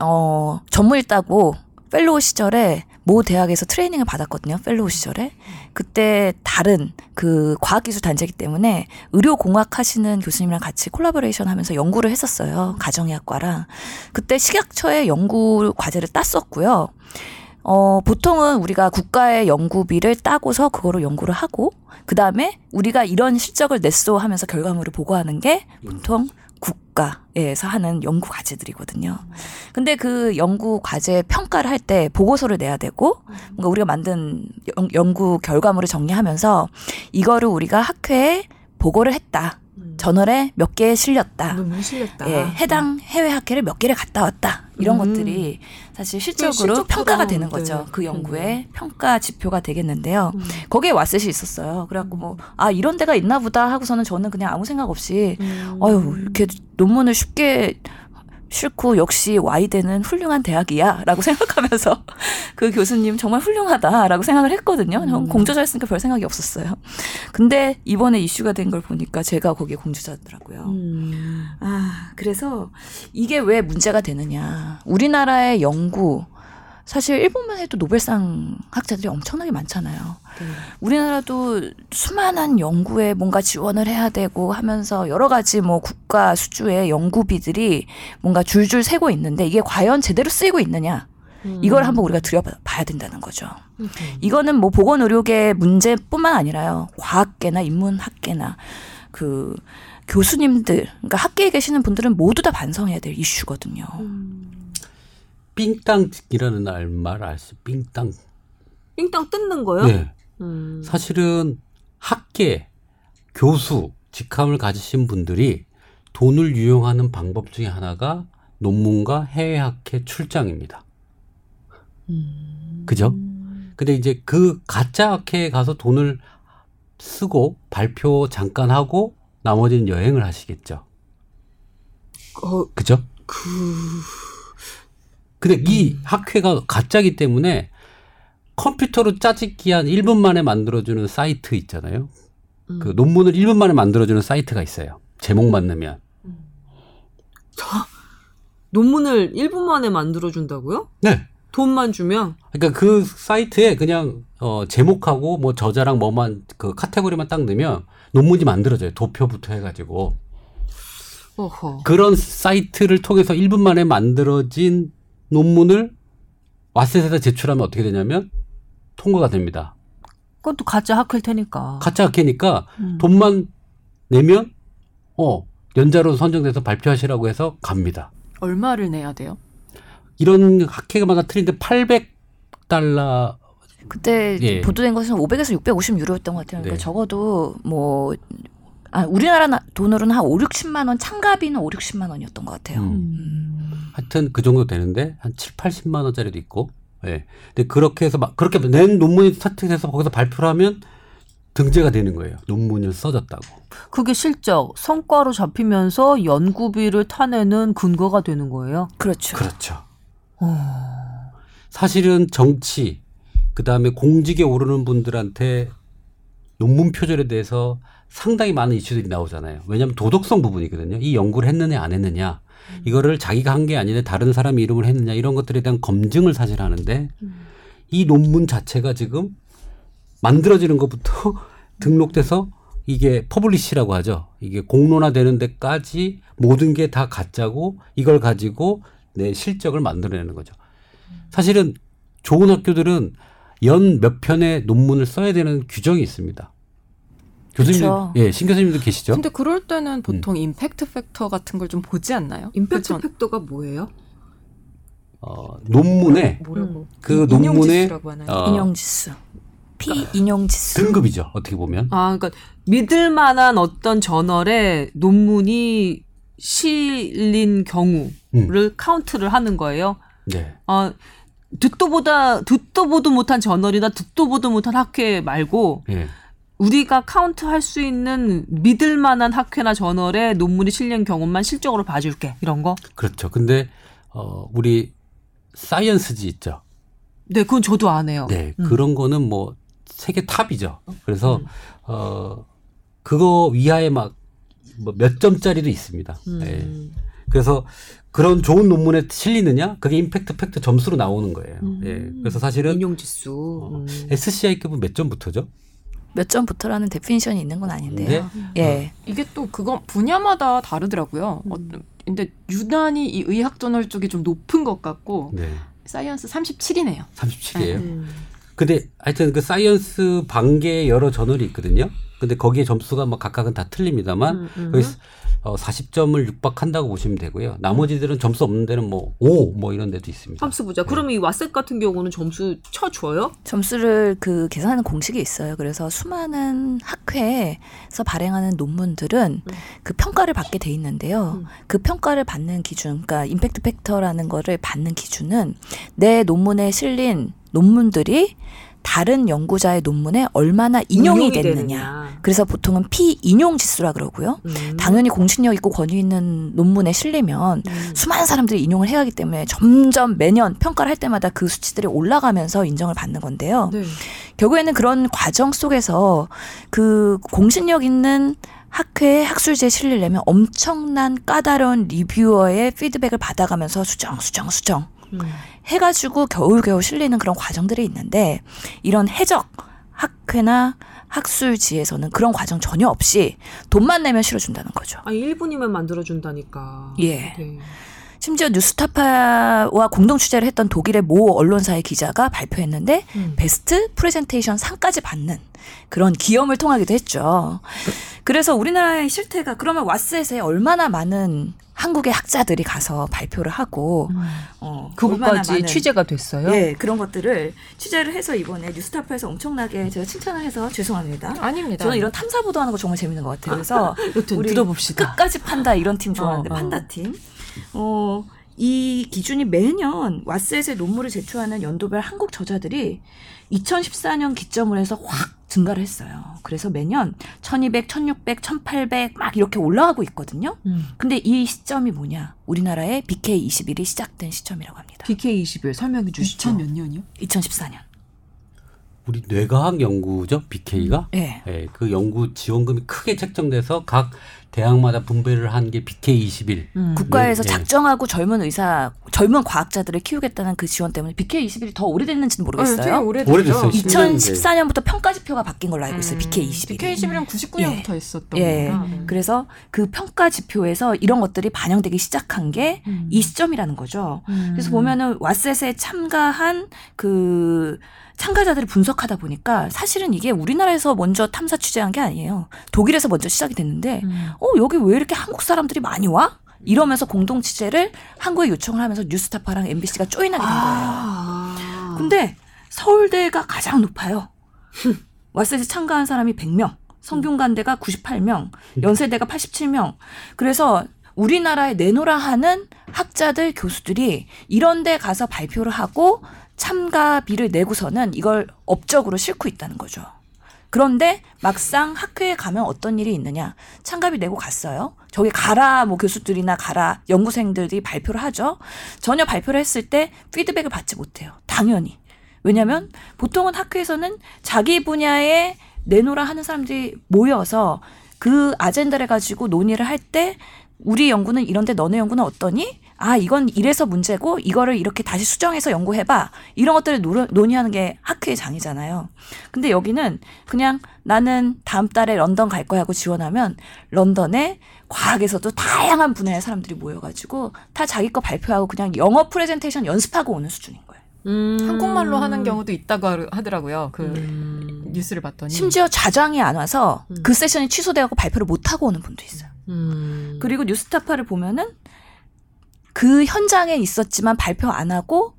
어 전문의 따고 fellow 시절에 모 대학에서 트레이닝을 받았거든요. fellow 시절에. 그때 다른 그 과학기술 단체이기 때문에 의료공학 하시는 교수님이랑 같이 콜라보레이션 하면서 연구를 했었어요. 가정의학과랑. 그때 식약처의 연구 과제를 땄었고요. 어, 보통은 우리가 국가의 연구비를 따고서 그거로 연구를 하고, 그 다음에 우리가 이런 실적을 냈소 하면서 결과물을 보고하는 게 보통 국가에서 하는 연구 과제들이거든요. 근데 그 연구 과제 평가를 할 때 보고서를 내야 되고, 뭔가 우리가 만든 연- 연구 결과물을 정리하면서 이거를 우리가 학회에 보고를 했다. 저널에 몇 개에 실렸다. 실렸다. 예, 해당 해외 학회를 몇 개를 갔다 왔다. 이런 음. 것들이 사실 실적으로 실적처럼, 평가가 되는 네. 거죠. 그 연구의 평가 지표가 되겠는데요. 음. 거기에 왓셋이 있었어요. 그래갖고 뭐, 아, 이런 데가 있나 보다 하고서는 저는 그냥 아무 생각 없이, 음. 어휴, 이렇게 논문을 쉽게 싫고 역시 와이대는 훌륭한 대학이야 라고 생각하면서 그 교수님 정말 훌륭하다 라고 생각을 했거든요. 음. 저는 공저자였으니까 별 생각이 없었어요. 근데 이번에 이슈가 된 걸 보니까 제가 거기에 공저자더라고요. 음. 아, 그래서 이게 왜 문제가 되느냐. 우리나라의 연구, 사실 일본만 해도 노벨상 학자들이 엄청나게 많잖아요. 네. 우리나라도 수많은 연구에 뭔가 지원을 해야 되고 하면서 여러 가지 뭐 국가 수주의 연구비들이 뭔가 줄줄 새고 있는데 이게 과연 제대로 쓰이고 있느냐. 이걸 한번 우리가 들여봐야 된다는 거죠. 음. 이거는 뭐 보건 의료계 문제뿐만 아니라요. 과학계나 인문학계나 그 교수님들, 그러니까 학계에 계시는 분들은 모두 다 반성해야 될 이슈거든요. 삥땅이라는 말 알수? 삥땅. 삥땅 뜯는 거요? 네. 음. 사실은 학계, 교수, 직함을 가지신 분들이 돈을 유용하는 방법 중에 하나가 논문과 해외 학회 출장입니다. 음. 그죠? 근데 이제 그 가짜 학회에 가서 돈을 쓰고 발표 잠깐 하고 나머지는 여행을 하시겠죠. 어, 그죠? 그 근데 이 학회가 가짜기 때문에 컴퓨터로 짜집기 한 1분 만에 만들어주는 사이트 있잖아요. 음. 그 논문을 1분 만에 만들어주는 사이트가 있어요. 제목만 넣으면. 논문을 1분 만에 만들어 준다고요? 네. 돈만 주면 그러니까 그 사이트에 그냥 어 제목하고 뭐 저자랑 뭐만 그 카테고리만 딱 넣으면 논문이 만들어져요. 도표부터 해가지고 어허. 그런 사이트를 통해서 1분 만에 만들어진 논문을 왓셋에다 제출하면 어떻게 되냐면 통과가 됩니다. 그것도 가짜 학회일 테니까. 가짜 학회니까 음. 돈만 내면 어 연자로 선정돼서 발표하시라고 해서 갑니다. 얼마를 내야 돼요? 이런 학회마다 틀린데 800달러 그때 예. 보도된 것은 500에서 650 유로였던 것 같아요. 그러니까 네. 적어도 뭐 아, 우리나라 나- 돈으로는 한 5, 60만 원, 참가비는 5, 60만 원이었던 것 같아요. 음. 음. 하여튼 그 정도 되는데 한 7, 80만 원짜리도 있고. 예. 근데 그렇게 해서 막 그렇게 낸 논문이 채택돼서 거기서 발표를 하면 등재가 되는 거예요. 논문을 써졌다고. 그게 실적 성과로 잡히면서 연구비를 타내는 근거가 되는 거예요. 그렇죠. 그렇죠. 어. 사실은 정치 그 다음에 공직에 오르는 분들한테 논문 표절에 대해서 상당히 많은 이슈들이 나오잖아요. 왜냐하면 도덕성 부분이거든요. 이 연구를 했느냐 안 했느냐 이거를 자기가 한 게 아닌데 다른 사람이 이름을 했느냐 이런 것들에 대한 검증을 사실 하는데 이 논문 자체가 지금 만들어지는 것부터 등록돼서 이게 publish라고 하죠. 이게 공론화되는 데까지 모든 게 다 가짜고 이걸 가지고 내 실적을 만들어내는 거죠. 사실은 좋은 학교들은 연 몇 편의 논문을 써야 되는 규정이 있습니다. 교수님, 그쵸. 예, 신 교수님도 계시죠? 근데 그럴 때는 보통 임팩트 팩터 같은 걸 좀 보지 않나요? 임팩트 그전- 팩터가 뭐예요? 어, 논문에 뭐라고? 그 논문의 지수라고 하나요? 어, 인용지수. 피 인용지수. 등급이죠. 어떻게 보면. 아, 그러니까 믿을 만한 어떤 저널에 논문이 실린 경우를 음. 카운트를 하는 거예요. 네. 어, 듣도 보다 듣도 보도 못한 저널이나 듣도 보도 못한 학회 말고 예. 우리가 카운트할 수 있는 믿을 만한 학회나 저널에 논문이 실린 경우만 실적으로 봐줄게 이런 거. 그렇죠. 근데 어, 우리 사이언스지 있죠. 네, 그건 저도 안 해요. 네. 음. 그런 거는 뭐 세계 top이죠. 그래서 음. 어, 그거 이하에 막 뭐 몇 점짜리도 있습니다. 음. 예. 그래서 그런 좋은 논문에 실리느냐? 그게 impact factor 점수로 나오는 거예요. 음. 예. 그래서 사실은 인용 지수. 어, 음. SCI급은 몇 점부터죠? 몇 점부터라는 definition이 있는 건 아닌데요. 예. 이게 또 그거 분야마다 다르더라고요. 어, 근데 유난히 이 의학 저널 쪽이 좀 높은 것 같고 네. 사이언스 37이네요. 37이에요. 음. 근데 하여튼 그 사이언스 산하의 여러 저널이 있거든요. 근데 거기에 점수가 뭐 각각은 다 틀립니다만 음, 음. 어, 40점을 육박한다고 보시면 되고요. 나머지들은 점수 없는 데는 뭐 5, 뭐 이런 데도 있습니다. 함수 보자. 그러면 이 WASET 같은 경우는 점수 쳐줘요? 점수를 그 계산하는 공식이 있어요. 그래서 수많은 학회에서 발행하는 논문들은 음. 그 평가를 받게 돼 있는데요. 음. 그 평가를 받는 기준, 그러니까 impact factor라는 거를 받는 기준은 내 논문에 실린 논문들이 다른 연구자의 논문에 얼마나 인용이, 됐느냐. 그래서 보통은 피인용 지수라 그러고요. 음. 당연히 공신력 있고 권위 있는 논문에 실리면 음. 수많은 사람들이 인용을 해야 하기 때문에 점점 매년 평가를 할 때마다 그 수치들이 올라가면서 인정을 받는 건데요. 네. 결국에는 그런 과정 속에서 그 공신력 있는 학회에 학술지에 실리려면 엄청난 까다로운 리뷰어의 피드백을 받아가면서 수정, 수정, 수정 음. 해가지고 겨우겨우 실리는 그런 과정들이 있는데 이런 해적 학회나 학술지에서는 그런 과정 전혀 없이 돈만 내면 실어준다는 거죠. 아니 1분이면 만들어준다니까. 예. 네. 심지어 뉴스타파와 공동 취재를 했던 독일의 모 언론사의 기자가 발표했는데 음. 베스트 프레젠테이션 상까지 받는 그런 기염을 통하기도 했죠. 그래서 우리나라의 실태가 그러면 왓셋에 얼마나 많은 한국의 학자들이 가서 발표를 하고 어, 얼마나 그것까지 취재가 됐어요? 예, 그런 것들을 취재를 해서 이번에 뉴스타파에서 엄청나게 제가 칭찬을 해서 죄송합니다. 아닙니다. 저는 이런 탐사 보도하는 거 정말 재밌는 것 같아요. 그래서 우리 들어봅시다. 끝까지 판다 이런 팀 좋아하는데 어, 어. 판다 팀. 어, 이 기준이 매년 왓셋의 논문을 제출하는 연도별 한국 저자들이 2014년 기점으로 해서 확 증가를 했어요. 그래서 매년 1200, 1600, 1800 막 이렇게 올라가고 있거든요. 음. 근데 이 시점이 뭐냐? 우리나라의 BK21이 시작된 시점이라고 합니다. BK21 설명해 주시죠. 2000몇 년이요? 2014년. 우리 뇌과학 연구죠, BK가. 예. 예, 그 연구 지원금이 크게 책정돼서 각 대학마다 분배를 한 게 BK21. 음. 국가에서 네, 네. 작정하고 젊은 의사, 젊은 과학자들을 키우겠다는 그 지원 때문에 BK21이 더 오래됐는지는 모르겠어요. 되게 오래됐죠. 오래됐어요. 2014년부터 평가 지표가 바뀐 걸로 알고 있어요. 음, BK21이. BK21은 99년부터 했었던 예. 거구나. 네. 그래서 그 평가 지표에서 이런 것들이 반영되기 시작한 게이 음. 시점이라는 거죠. 음. 그래서 보면은 왓셋에 참가한 그 참가자들을 분석하다 보니까 사실은 이게 우리나라에서 먼저 탐사 취재한 게 아니에요. 독일에서 먼저 시작이 됐는데 음. 어 여기 왜 이렇게 한국 사람들이 많이 와? 이러면서 공동 취재를 한국에 요청을 하면서 뉴스타파랑 MBC가 조인하게 된 거예요. 아. 근데 서울대가 가장 높아요. 왓셋에 참가한 사람이 100명, 성균관대가 98명, 연세대가 87명. 그래서 우리나라에 내노라 하는 학자들, 교수들이 이런 데 가서 발표를 하고 참가비를 내고서는 이걸 업적으로 싣고 있다는 거죠. 그런데 막상 학회에 가면 어떤 일이 있느냐. 참가비 내고 갔어요. 저기 가라 뭐 교수들이나 가라 연구생들이 발표를 하죠. 전혀 발표를 했을 때 피드백을 받지 못해요. 당연히. 왜냐하면 보통은 학회에서는 자기 분야에 내놓으라 하는 사람들이 모여서 그 아젠다를 가지고 논의를 할 때 우리 연구는 이런데 너네 연구는 어떠니? 아 이건 이래서 문제고 이거를 이렇게 다시 수정해서 연구해봐 이런 것들을 노- 논의하는 게 학회의 장이잖아요. 근데 여기는 그냥 나는 다음 달에 런던 갈 거야 하고 지원하면 런던에 과학에서도 다양한 분야의 사람들이 모여가지고 다 자기 거 발표하고 그냥 영어 프레젠테이션 연습하고 오는 수준인 거예요. 음. 한국말로 하는 경우도 있다고 하- 하더라고요. 그 음. 뉴스를 봤더니 심지어 자장이 안 와서 음. 그 세션이 취소되고 발표를 못 하고 오는 분도 있어요. 음. 그리고 뉴스타파를 보면은 그 현장에 있었지만 발표 안 하고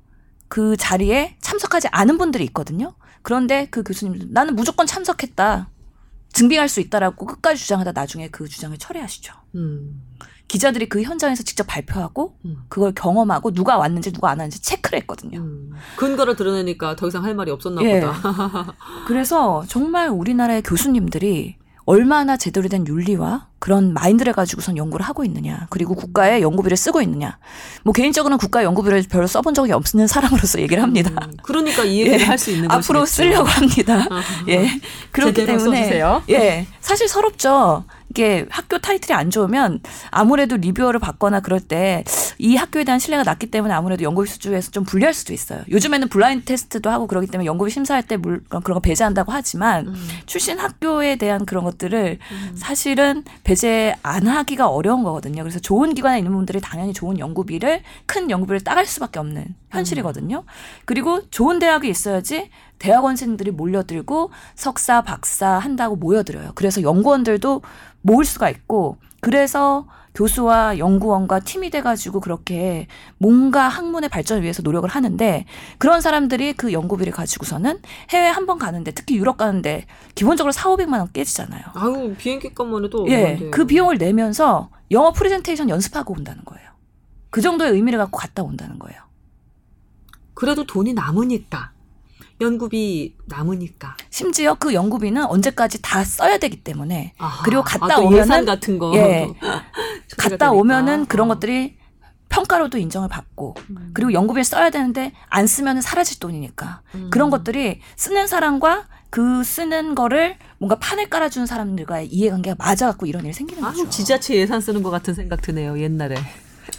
그 자리에 참석하지 않은 분들이 있거든요. 그런데 그 교수님들 나는 무조건 참석했다. 증빙할 수 있다라고 끝까지 주장하다 나중에 그 주장을 철회하시죠. 음. 기자들이 그 현장에서 직접 발표하고 음. 그걸 경험하고 누가 왔는지 누가 안 왔는지 체크를 했거든요. 음. 근거를 드러내니까 더 이상 할 말이 없었나 예. 보다. 그래서 정말 우리나라의 교수님들이 얼마나 제대로 된 윤리와 그런 마인드를 가지고선 연구를 하고 있느냐. 그리고 국가의 연구비를 쓰고 있느냐. 뭐 개인적으로는 국가 연구비를 별로 써본 적이 없는 사람으로서 얘기를 합니다. 음. 그러니까 이 얘기를 예. 할수 있는 거죠. 앞으로 쓰려고 합니다. 예. 그렇기 때문에 써주세요. 예. 사실 서럽죠. 이게 학교 타이틀이 안 좋으면 아무래도 리뷰어를 받거나 그럴 때 이 학교에 대한 신뢰가 낮기 때문에 아무래도 연구비 수주에서 좀 불리할 수도 있어요. 요즘에는 블라인드 테스트도 하고 그러기 때문에 연구비 심사할 때 물, 그런 거 배제한다고 하지만 출신 학교에 대한 그런 것들을 사실은 배제 안 하기가 어려운 거거든요. 그래서 좋은 기관에 있는 분들이 당연히 좋은 연구비를 큰 연구비를 따갈 수밖에 없는 현실이거든요. 그리고 좋은 대학이 있어야지 대학원생들이 몰려들고 석사, 박사 한다고 모여들어요. 그래서 연구원들도 모을 수가 있고 그래서 교수와 연구원과 팀이 돼가지고 그렇게 뭔가 학문의 발전을 위해서 노력을 하는데 그런 사람들이 그 연구비를 가지고서는 해외 한 번 가는데 특히 유럽 가는데 기본적으로 4, 500만 원 깨지잖아요. 아유 비행기 값만 해도 예. 그 비용을 내면서 영어 프레젠테이션 연습하고 온다는 거예요. 그 정도의 의미를 갖고 갔다 온다는 거예요. 그래도 돈이 남으니까 연구비 남으니까. 심지어 그 연구비는 언제까지 다 써야 되기 때문에 아하. 그리고 갔다 아, 또 오면은- 예산 같은 거. 예. 갔다 되니까. 오면은 그런 어. 것들이 평가로도 인정을 받고 음. 그리고 연구비를 써야 되는데 안 쓰면 사라질 돈이니까 음. 그런 것들이 쓰는 사람과 그 쓰는 거를 뭔가 판을 깔아주는 사람들과의 이해관계가 맞아갖고 이런 일이 생기는 아, 거죠. 지자체 예산 쓰는 것 같은 생각 드네요 옛날에.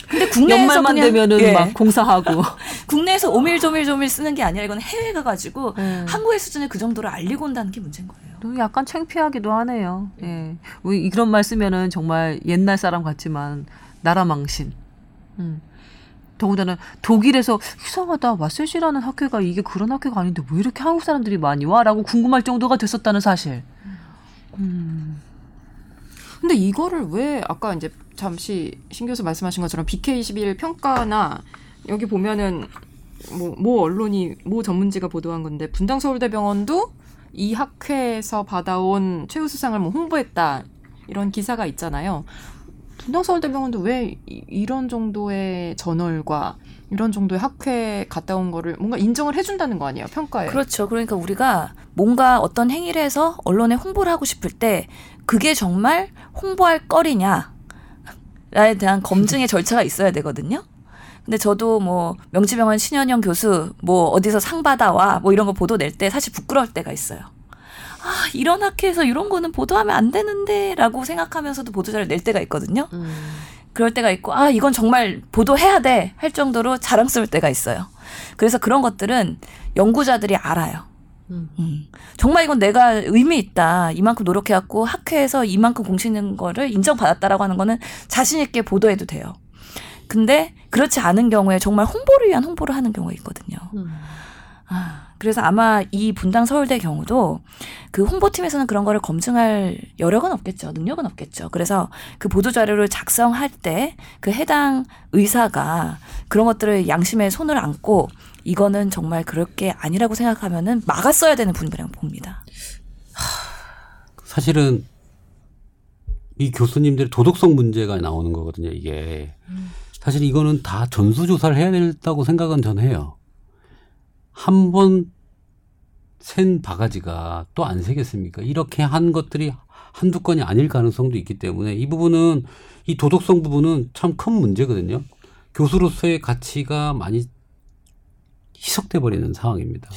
근데 국내에서 연말만 그냥- 되면은 예. 막 공사하고. 국내에서 오밀조밀조밀 쓰는 게 아니라 이건 해외 가가지고 예. 한국의 수준을 그 정도로 알리고 온다는 게 문제인 거예요. 또 약간 창피하기도 하네요. 예. 이런 말 쓰면은 정말 옛날 사람 같지만 나라 망신. 음. 더군다나 독일에서 이상하다 마셀시라는 학교가 이게 그런 학교가 아닌데 왜 이렇게 한국 사람들이 많이 와라고 궁금할 정도가 됐었다는 사실. 음. 근데 이거를 왜 아까 이제 잠시 신 교수 말씀하신 것처럼 BK21 평가나 여기 보면은 뭐, 모 언론이 모 전문지가 보도한 건데 분당 서울대병원도 이 학회에서 받아온 최우수상을 뭐 홍보했다 이런 기사가 있잖아요. 분당 서울대병원도 왜 이- 이런 정도의 저널과 이런 정도의 학회 갔다 온 거를 뭔가 인정을 해준다는 거 아니에요 평가에? 그렇죠. 그러니까 우리가 뭔가 어떤 행위를 해서 언론에 홍보를 하고 싶을 때 그게 정말 홍보할 거리냐에 대한 검증의 절차가 있어야 되거든요. 근데 저도 뭐 명지병원 신현영 교수 뭐 어디서 상 받아와 뭐 이런 거 보도 낼 때 사실 부끄러울 때가 있어요. 아 이런 학회에서 이런 거는 보도하면 안 되는데 라고 생각하면서도 보도자를 낼 때가 있거든요. 음. 그럴 때가 있고 아 이건 정말 보도해야 돼 할 정도로 자랑스러울 때가 있어요. 그래서 그런 것들은 연구자들이 알아요. 음. 음. 정말 이건 내가 의미 있다. 이만큼 노력해갖고 학회에서 이만큼 공시는 거를 인정받았다라고 하는 거는 자신 있게 보도해도 돼요. 근데 그렇지 않은 경우에 정말 홍보를 위한 홍보를 하는 경우가 있거든요. 음. 아, 그래서 아마 이 분당 서울대 경우도 그 홍보팀에서는 그런 거를 검증할 여력은 없겠죠. 능력은 없겠죠. 그래서 그 보도자료를 작성할 때 그 해당 의사가 그런 것들을 양심에 손을 얹고 이거는 정말 그럴 게 아니라고 생각하면은 막았어야 되는 부분이라고 봅니다. 사실은 이 교수님들의 도덕성 문제가 나오는 거거든요. 이게 사실 이거는 다 전수 조사를 해야 된다고 생각은 저는 해요. 한 번 센 바가지가 또 안 새겠습니까? 이렇게 한 것들이 한두 건이 아닐 가능성도 있기 때문에 이 부분은 이 도덕성 부분은 참 큰 문제거든요. 교수로서의 가치가 많이 희석돼 버리는 상황입니다.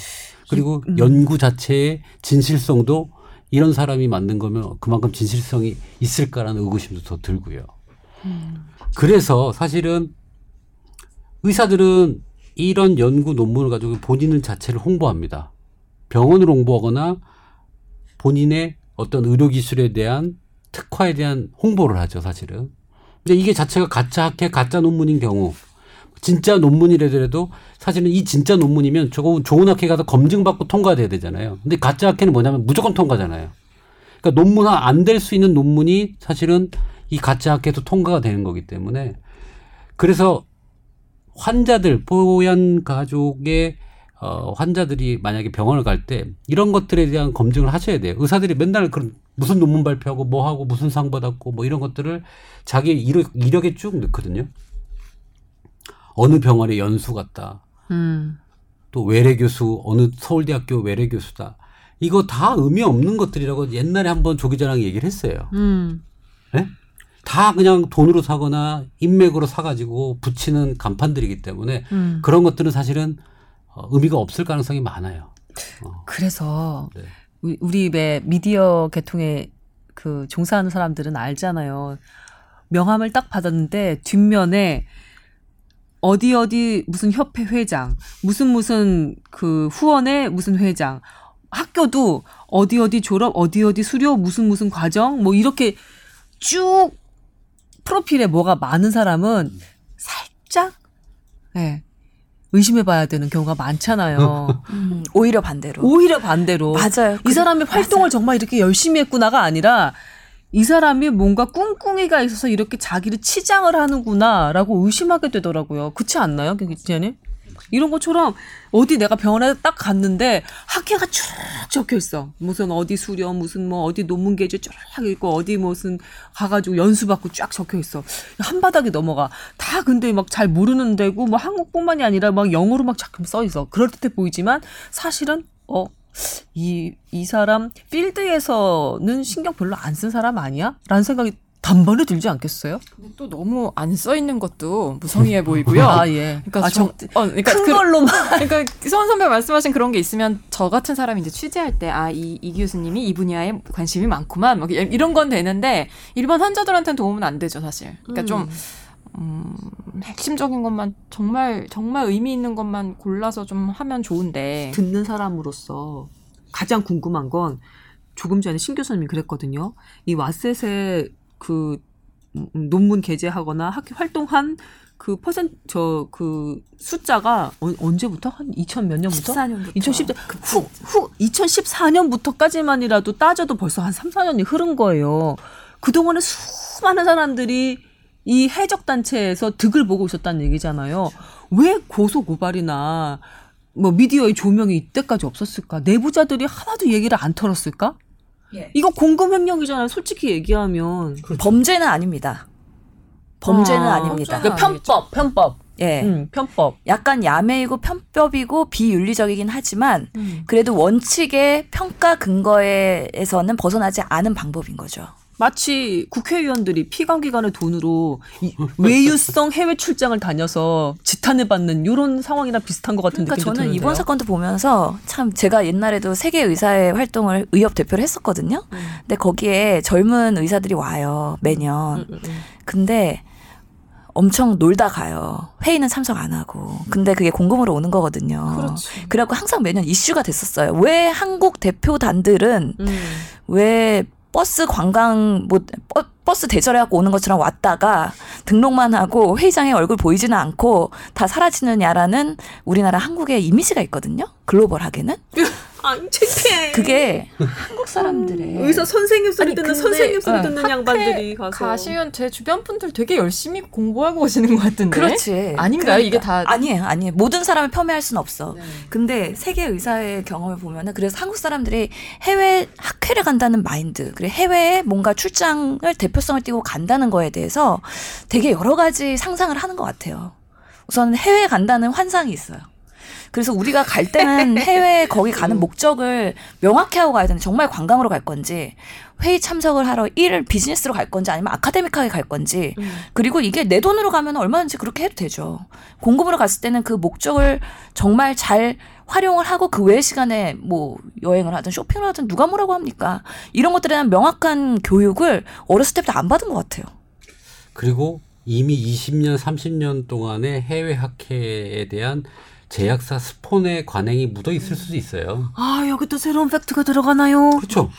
그리고 연구 자체의 진실성도 이런 사람이 만든 거면 그만큼 진실성이 있을까라는 의구심도 더 들고요. 그래서 사실은 의사들은 이런 연구 논문을 가지고 본인 자체를 홍보합니다. 병원을 홍보하거나 본인의 어떤 의료 기술에 대한 특화에 대한 홍보를 하죠, 사실은. 근데 이게 자체가 가짜 학회, 가짜 논문인 경우, 진짜 논문이라도 사실은 이 진짜 논문이면 저거 좋은 학회 가서 검증받고 통과돼야 되잖아요. 근데 가짜 학회는 뭐냐면 무조건 통과잖아요. 그러니까 논문화 안 될 수 있는 논문이 사실은 이 가짜 학회도 통과가 되는 거기 때문에 그래서 환자들 보양 가족의 어, 환자들이 만약에 병원을 갈 때 이런 것들에 대한 검증을 하셔야 돼요. 의사들이 맨날 그런 무슨 논문 발표하고 뭐 하고 무슨 상 받았고 뭐 이런 것들을 자기 이력, 이력에 쭉 넣거든요. 어느 병원에 연수 갔다. 음. 또 외래 교수 어느 서울대학교 외래 교수다. 이거 다 의미 없는 것들이라고 옛날에 한번 조 기자랑 얘기를 했어요. 음. 예? 다 그냥 돈으로 사거나 인맥으로 사가지고 붙이는 간판들이기 때문에 음. 그런 것들은 사실은 어, 의미가 없을 가능성이 많아요. 어. 그래서 네. 우리- 왜 미디어 계통의 그 종사하는 사람들은 알잖아요. 명함을 딱 받았는데 뒷면에 어디 어디 무슨 협회 회장, 무슨 무슨 그 후원의 무슨 회장, 학교도 어디 어디 졸업, 어디 어디 수료, 무슨 무슨 과정, 뭐 이렇게 쭉 프로필에 뭐가 많은 사람은 살짝 예. 의심해 봐야 되는 경우가 많잖아요. 음, 오히려 반대로. 오히려 반대로 맞아요. 이 사람이 활동을 정말 이렇게 열심히 했구나가 아니라 이 사람이 뭔가 꿍꿍이가 있어서 이렇게 자기를 치장을 하는구나라고 의심하게 되더라고요. 그렇지 않나요, 기자님? 이런 것처럼 어디 내가 병원에 딱 갔는데 학회가 쭉 적혀 있어. 무슨 어디 수련, 무슨 뭐 어디 논문 계제 쫙 있고 어디 무슨 가가지고 연수 받고 쫙 적혀 있어. 한 바닥에 넘어가. 다 근데 막 잘 모르는 데고 뭐 한국뿐만이 아니라 막 영어로 막 자꾸 써 있어. 그럴 듯해 보이지만 사실은 어. 이, 이 사람 필드에서는 신경 별로 안 쓴 사람 아니야? 라는 생각이 단번에 들지 않겠어요? 근데 또 너무 안 써 있는 것도 무성의해 보이고요. 아, 예. 그러니까 아, 정, 정, 어, 그러니까 큰 그, 걸로만. 그러니까 서원 선배 말씀하신 그런 게 있으면 저 같은 사람이 이제 취재할 때 아 이 이 교수님이 이 분야에 관심이 많구만 막 이런 건 되는데 일반 환자들한테는 도움은 안 되죠 사실. 그러니까 좀 음, 핵심적인 것만 정말 정말 의미 있는 것만 골라서 좀 하면 좋은데 듣는 사람으로서 가장 궁금한 건 조금 전에 신 교수님이 그랬거든요. 이 왓셋에 그 음, 논문 게재하거나 학교 활동한 그 퍼센트 저 그 숫자가 어, 언제부터 한 2000 몇 년부터 14년부터. 2010년 후, 후 2014년부터까지만이라도 따져도 벌써 한 3, 4년이 흐른 거예요. 그동안에 수많은 사람들이 이 해적 단체에서 득을 보고 있었다는 얘기잖아요. 왜 고소 고발이나 뭐 미디어의 조명이 이때까지 없었을까? 내부자들이 하나도 얘기를 안 털었을까? 예. 이거 공금 횡령이잖아요. 솔직히 얘기하면. 범죄는 아닙니다. 범죄는 아, 아닙니다. 그 편법, 편법. 예. 음, 편법. 약간 야매이고 편법이고 비윤리적이긴 하지만 음. 그래도 원칙의 평가 근거에서는 벗어나지 않은 방법인 거죠. 마치 국회의원들이 피감기관의 돈으로 이 외유성 해외 출장을 다녀서 지탄을 받는 이런 상황이랑 비슷한 것 같은 그러니까 느낌이 저는 드는데요. 이번 사건도 보면서 참 제가 옛날에도 세계 의사회 활동을 의협 대표를 했었거든요. 음. 근데 거기에 젊은 의사들이 와요 매년. 음, 음, 음. 근데 엄청 놀다 가요. 회의는 참석 안 하고. 근데 그게 공금으로 오는 거거든요. 그렇지. 그래갖고 항상 매년 이슈가 됐었어요. 왜 한국 대표단들은 음. 왜 버스 관광 뭐 버- 버스 대절해갖고 오는 것처럼 왔다가 등록만 하고 회의장에 얼굴 보이지는 않고 다 사라지느냐라는 우리나라 한국의 이미지가 있거든요. 글로벌하게는 아, 창피해. 그게 한국 사람들의 의사 선생님 소리 아니, 듣는 선생님 소리 어, 듣는 양반들이 가서 가시면 제 주변 분들 되게 열심히 공부하고 오시는 것 같은데. 그렇지 아닌가요? 이게 다- 아니에요 아니에요 모든 사람을 폄훼할 수는 없어 네. 근데 세계 의사의 경험을 보면은 그래서 한국 사람들이 해외 학회를 간다는 마인드 그리고 해외에 뭔가 출장을 대표 성을 띄고 간다는 거에 대해서 되게 여러 가지 상상을 하는 것 같아요. 우선 해외에 간다는 환상이 있어요. 그래서 우리가 갈 때는 해외 거기 가는 목적을 명확히 하고 가야 되는데 정말 관광으로 갈 건지 회의 참석을 하러 일을 비즈니스로 갈 건지 아니면 아카데믹하게 갈 건지 그리고 이게 내 돈으로 가면 얼마든지 그렇게 해도 되죠. 공급으로 갔을 때는 그 목적을 정말 잘 활용을 하고 그 외의 시간에 뭐 여행을 하든 쇼핑을 하든 누가 뭐라고 합니까? 이런 것들에 대한 명확한 교육을 어렸을 때부터 안 받은 것 같아요. 그리고 이미 20년, 30년 동안의 해외 학회에 대한 제약사 스폰의 관행이 묻어 있을 수도 있어요. 아 여기 또 새로운 팩트가 들어가나요? 그렇죠.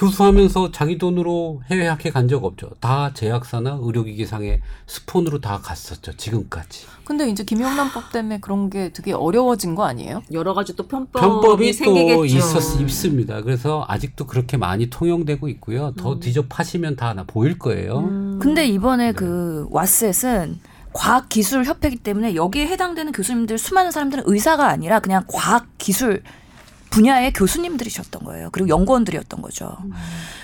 교수하면서 자기 돈으로 해외 학회 간 적 없죠. 다 제약사나 의료기기상의 스폰으로 다 갔었죠. 지금까지. 근데 이제 김영란법 때문에 그런 게 되게 어려워진 거 아니에요? 여러 가지 또 편법이, 편법이 생기겠죠. 또 있었, 있습니다. 그래서 아직도 그렇게 많이 통용되고 있고요. 더 뒤져 파시면 다 하나 보일 거예요. 음. 근데 이번에 그 왓셋은 과학기술협회이기 때문에 여기에 해당되는 교수님들 수많은 사람들은 의사가 아니라 그냥 과학기술 분야의 교수님들이셨던 거예요. 그리고 연구원들이었던 거죠.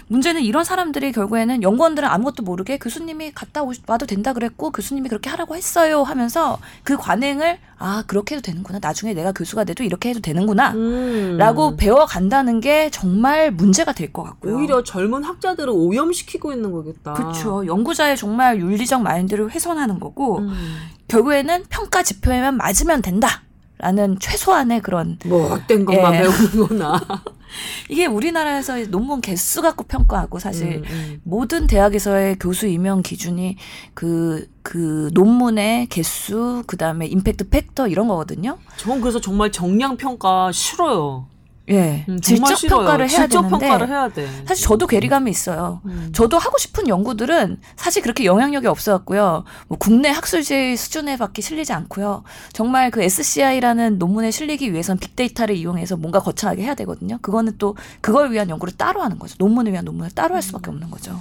문제는 이런 사람들이 결국에는 연구원들은 아무것도 모르게 교수님이 갔다 오, 와도 된다 그랬고 교수님이 그렇게 하라고 했어요 하면서 그 관행을 아 그렇게 해도 되는구나 나중에 내가 교수가 돼도 이렇게 해도 되는구나 음. 라고 배워간다는 게 정말 문제가 될 것 같고요. 오히려 젊은 학자들을 오염시키고 있는 거겠다. 그렇죠. 연구자의 정말 윤리적 마인드를 훼손하는 거고 음. 결국에는 평가 지표에만 맞으면 된다 라는 최소한의 그런 뭐 못된 것만 예. 배우는구나. 이게 우리나라에서 논문 개수 갖고 평가하고 사실 음, 음. 모든 대학에서의 교수 임용 기준이 그, 그 논문의 개수, 그 다음에 임팩트 팩터 이런 거거든요. 전 그래서 정말 정량 평가 싫어요. 예. 음, 질적 싫어요. 평가를 해야 질적 되는데 평가를 해야 돼. 사실 저도 괴리감이 있어요. 음. 저도 하고 싶은 연구들은 사실 그렇게 영향력이 없어 갖고요. 뭐 국내 학술지 수준에 밖에 실리지 않고요. 정말 그 SCI라는 논문에 실리기 위해선 빅데이터를 이용해서 뭔가 거창하게 해야 되거든요. 그거는 또 그걸 위한 연구를 따로 하는 거죠. 논문을 위한 논문을 따로 할 수밖에 없는 거죠.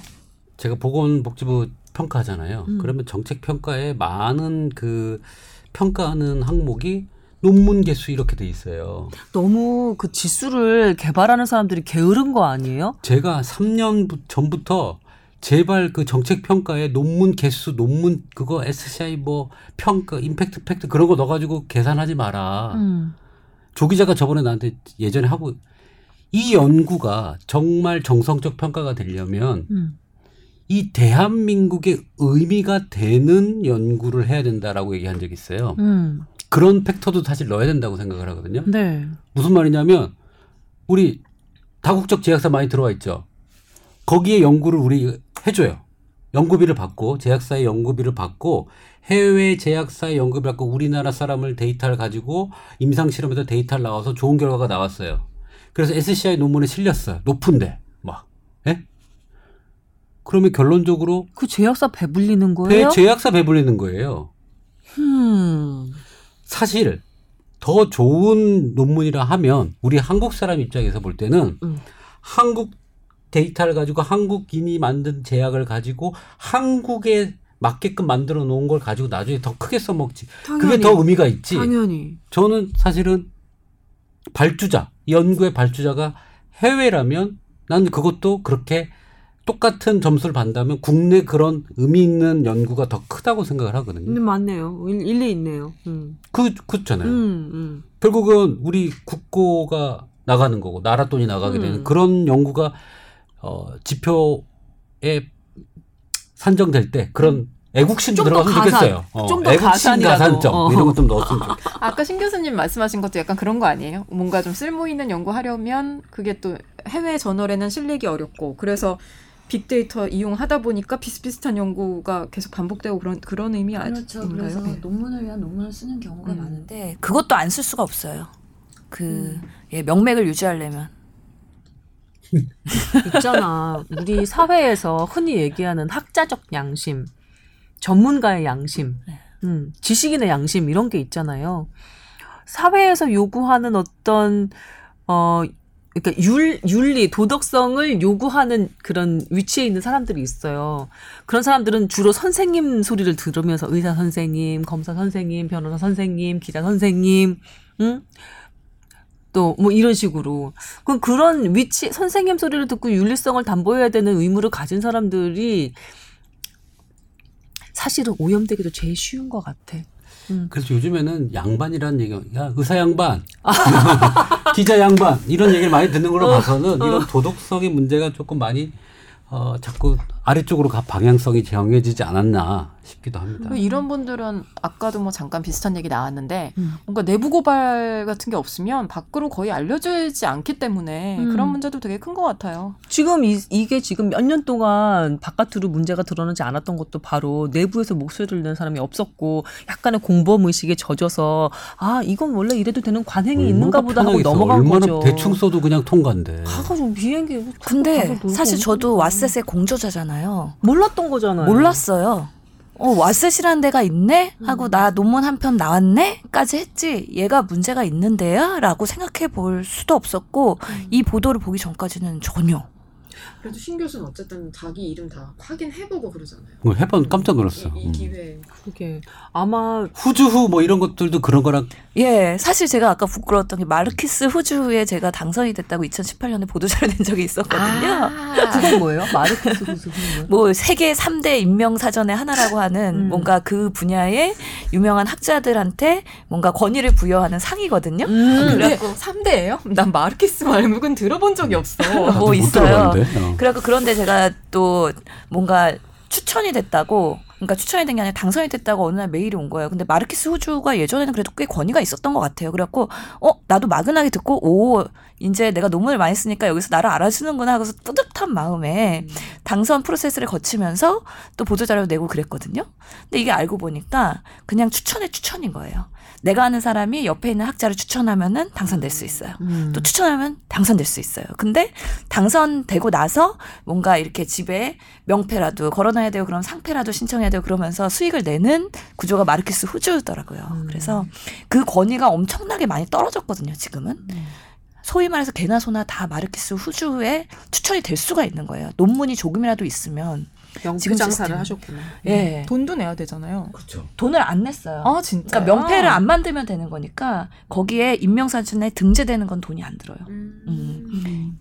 제가 보건복지부 평가하잖아요. 음. 그러면 정책 평가에 많은 그 평가하는 항목이 논문 개수 이렇게 돼 있어요. 너무 그 지수를 개발하는 사람들이 게으른 거 아니에요? 제가 3년 전부터 제발 그 정책 평가에 논문 개수, 논문 그거 SCI 뭐 평가, 임팩트 팩트 그런 거 넣어가지고 계산하지 마라. 음. 조 기자가 저번에 나한테 예전에 하고 이 연구가 정말 정성적 평가가 되려면 음. 이 대한민국의 의미가 되는 연구를 해야 된다라고 얘기한 적이 있어요. 음. 그런 팩터도 사실 넣어야 된다고 생각을 하거든요. 네. 무슨 말이냐면 우리 다국적 제약사 많이 들어와 있죠. 거기에 연구를 우리 해줘요. 연구비를 받고 제약사의 연구비를 받고 해외 제약사의 연구비를 받고 우리나라 사람을 데이터를 가지고 임상 실험에서 데이터를 나와서 좋은 결과가 나왔어요. 그래서 SCI 논문에 실렸어요. 높은데 막. 예? 그러면 결론적으로 그 제약사 배불리는 배 거예요? 제약사 배불리는 거예요. 음. 사실 더 좋은 논문이라 하면 우리 한국 사람 입장에서 볼 때는 음. 한국 데이터를 가지고 한국인이 만든 제약을 가지고 한국에 맞게끔 만들어 놓은 걸 가지고 나중에 더 크게 써먹지. 그게 더 의미가 있지. 당연히. 저는 사실은 발주자, 연구의 발주자가 해외라면 나는 그것도 그렇게 똑같은 점수를 받는다면 국내 그런 의미 있는 연구가 더 크다고 생각을 하거든요. 근데 맞네요. 일- 일리 있네요. 음. 그, 그렇잖아요. 음, 음. 결국은 우리 국고가 나가는 거고 나라 돈이 나가게 되는 음. 그런 연구가 어 지표에 산정될 때 그런 애국심도 좀더 들어갔으면 좋겠어요. 어, 좀더 애국심. 가산점 어. 이런 것 좀 넣었으면 좋겠어요. 아까 신 교수님 말씀하신 것도 약간 그런 거 아니에요? 뭔가 좀 쓸모 있는 연구하려면 그게 또 해외 저널에는 실리기 어렵고 그래서 빅데이터 이용하다 보니까 비슷비슷한 연구가 계속 반복되고 그런 그런 의미 아닌가요? 그렇죠. 그래서 네. 논문을 위한 논문을 쓰는 경우가 음. 많은데 그것도 안 쓸 수가 없어요. 그 예, 명맥을 유지하려면 있잖아. 우리 사회에서 흔히 얘기하는 학자적 양심, 전문가의 양심, 음, 지식인의 양심 이런 게 있잖아요. 사회에서 요구하는 어떤 어 그러니까 윤, 윤리, 도덕성을 요구하는 그런 위치에 있는 사람들이 있어요. 그런 사람들은 주로 선생님 소리를 들으면서 의사 선생님, 검사 선생님, 변호사 선생님, 기자 선생님, 응? 또 뭐 이런 식으로 그럼 그런 위치 선생님 소리를 듣고 윤리성을 담보해야 되는 의무를 가진 사람들이 사실은 오염되기도 제일 쉬운 것 같아. 음. 그래서 요즘에는 양반이라는 얘기가 야 의사 양반, 기자 양반. 이런 얘기를 많이 듣는 걸로 봐서는 이런 도덕성의 문제가 조금 많이 어 자꾸 아래쪽으로 가 방향성이 정해지지 않았나 싶기도 합니다. 그리고 이런 분들은 아까도 뭐 잠깐 비슷한 얘기 나왔는데 음. 뭔가 내부 고발 같은 게 없으면 밖으로 거의 알려지지 않기 때문에 음. 그런 문제도 되게 큰 것 같아요. 지금 이, 이게 지금 몇 년 동안 바깥으로 문제가 드러나지 않았던 것도 바로 내부에서 목소리를 내는 사람이 없었고 약간의 공범 의식에 젖어서 아 이건 원래 이래도 되는 관행이 있는가 보다 하고. 넘어간 얼마나 거죠. 대충 써도 그냥 통과인데. 가가지고 비행기 타고 근데 가서 사실 저도. 왓셋의 공저자잖아요. 몰랐던 거잖아요. 몰랐어요. 어, 왓셋이라는 데가 있네? 하고 나 논문 한 편 나왔네? 까지 했지. 얘가 문제가 있는데요? 라고 생각해 볼 수도 없었고, 이 보도를 보기 전까지는 전혀. 그래도 신 교수는 어쨌든 자기 이름 다 확인해보고 그러잖아요. 그걸 해본 깜짝 놀랐어. 이, 이 음. 기회. 그게 아마 후주후 뭐 이런 것들도 그런 거랑 예, 사실 제가 아까 부끄러웠던 게 마르키스 후주에 제가 당선이 됐다고 2018년에 보도자료 낸 적이 있었거든요. 아, 그건 뭐예요? 무슨 뭐예요? 뭐 세계 3대 인명 사전의 하나라고 하는 음. 뭔가 그 분야의 유명한 학자들한테 뭔가 권위를 부여하는 상이거든요. 음. 근데 3대예요? 난 마르키스 말목은 들어본 적이 없어. 뭐못 있어요. 어. 그래갖고 그런데 제가 또 뭔가 추천이 됐다고 그러니까 추천이 된 게 아니라 당선이 됐다고 어느 날 메일이 온 거예요. 근데 마르키스 후주가 예전에는 그래도 꽤 권위가 있었던 것 같아요. 그래갖고 어 나도 막연하게 듣고 오 이제 내가 논문을 많이 쓰니까 여기서 나를 알아주는구나 하고서 뿌듯한 마음에 당선 프로세스를 거치면서 또 보도자료 내고 그랬거든요. 근데 이게 알고 보니까 그냥 추천의 추천인 거예요. 내가 아는 사람이 옆에 있는 학자를 추천하면은 당선될 수 있어요. 음. 또 추천하면 당선될 수 있어요. 근데 당선되고 나서 뭔가 이렇게 집에 명패라도 걸어놔야 되고 그럼 상패라도 신청해야 되고 그러면서 수익을 내는 구조가 마르키스 후주더라고요. 음. 그래서 그 권위가 엄청나게 많이 떨어졌거든요. 지금은. 소위 말해서 개나 소나 다 마르키스 후주에 추천이 될 수가 있는 거예요. 논문이 조금이라도 있으면 지금 장사를. 하셨구나. 예 돈도 내야 되잖아요. 그렇죠. 돈을 안 냈어요. 아 진짜. 그러니까 명패를 안 만들면 되는 거니까 거기에 임명사진에 등재되는 건 돈이 안 들어요. 음.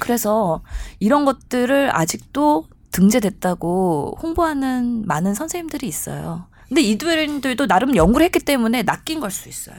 그래서 이런 것들을 아직도 등재됐다고 홍보하는 많은 선생님들이 있어요. 근데 이들도 나름 연구를 했기 때문에 낚인 걸 수 있어요.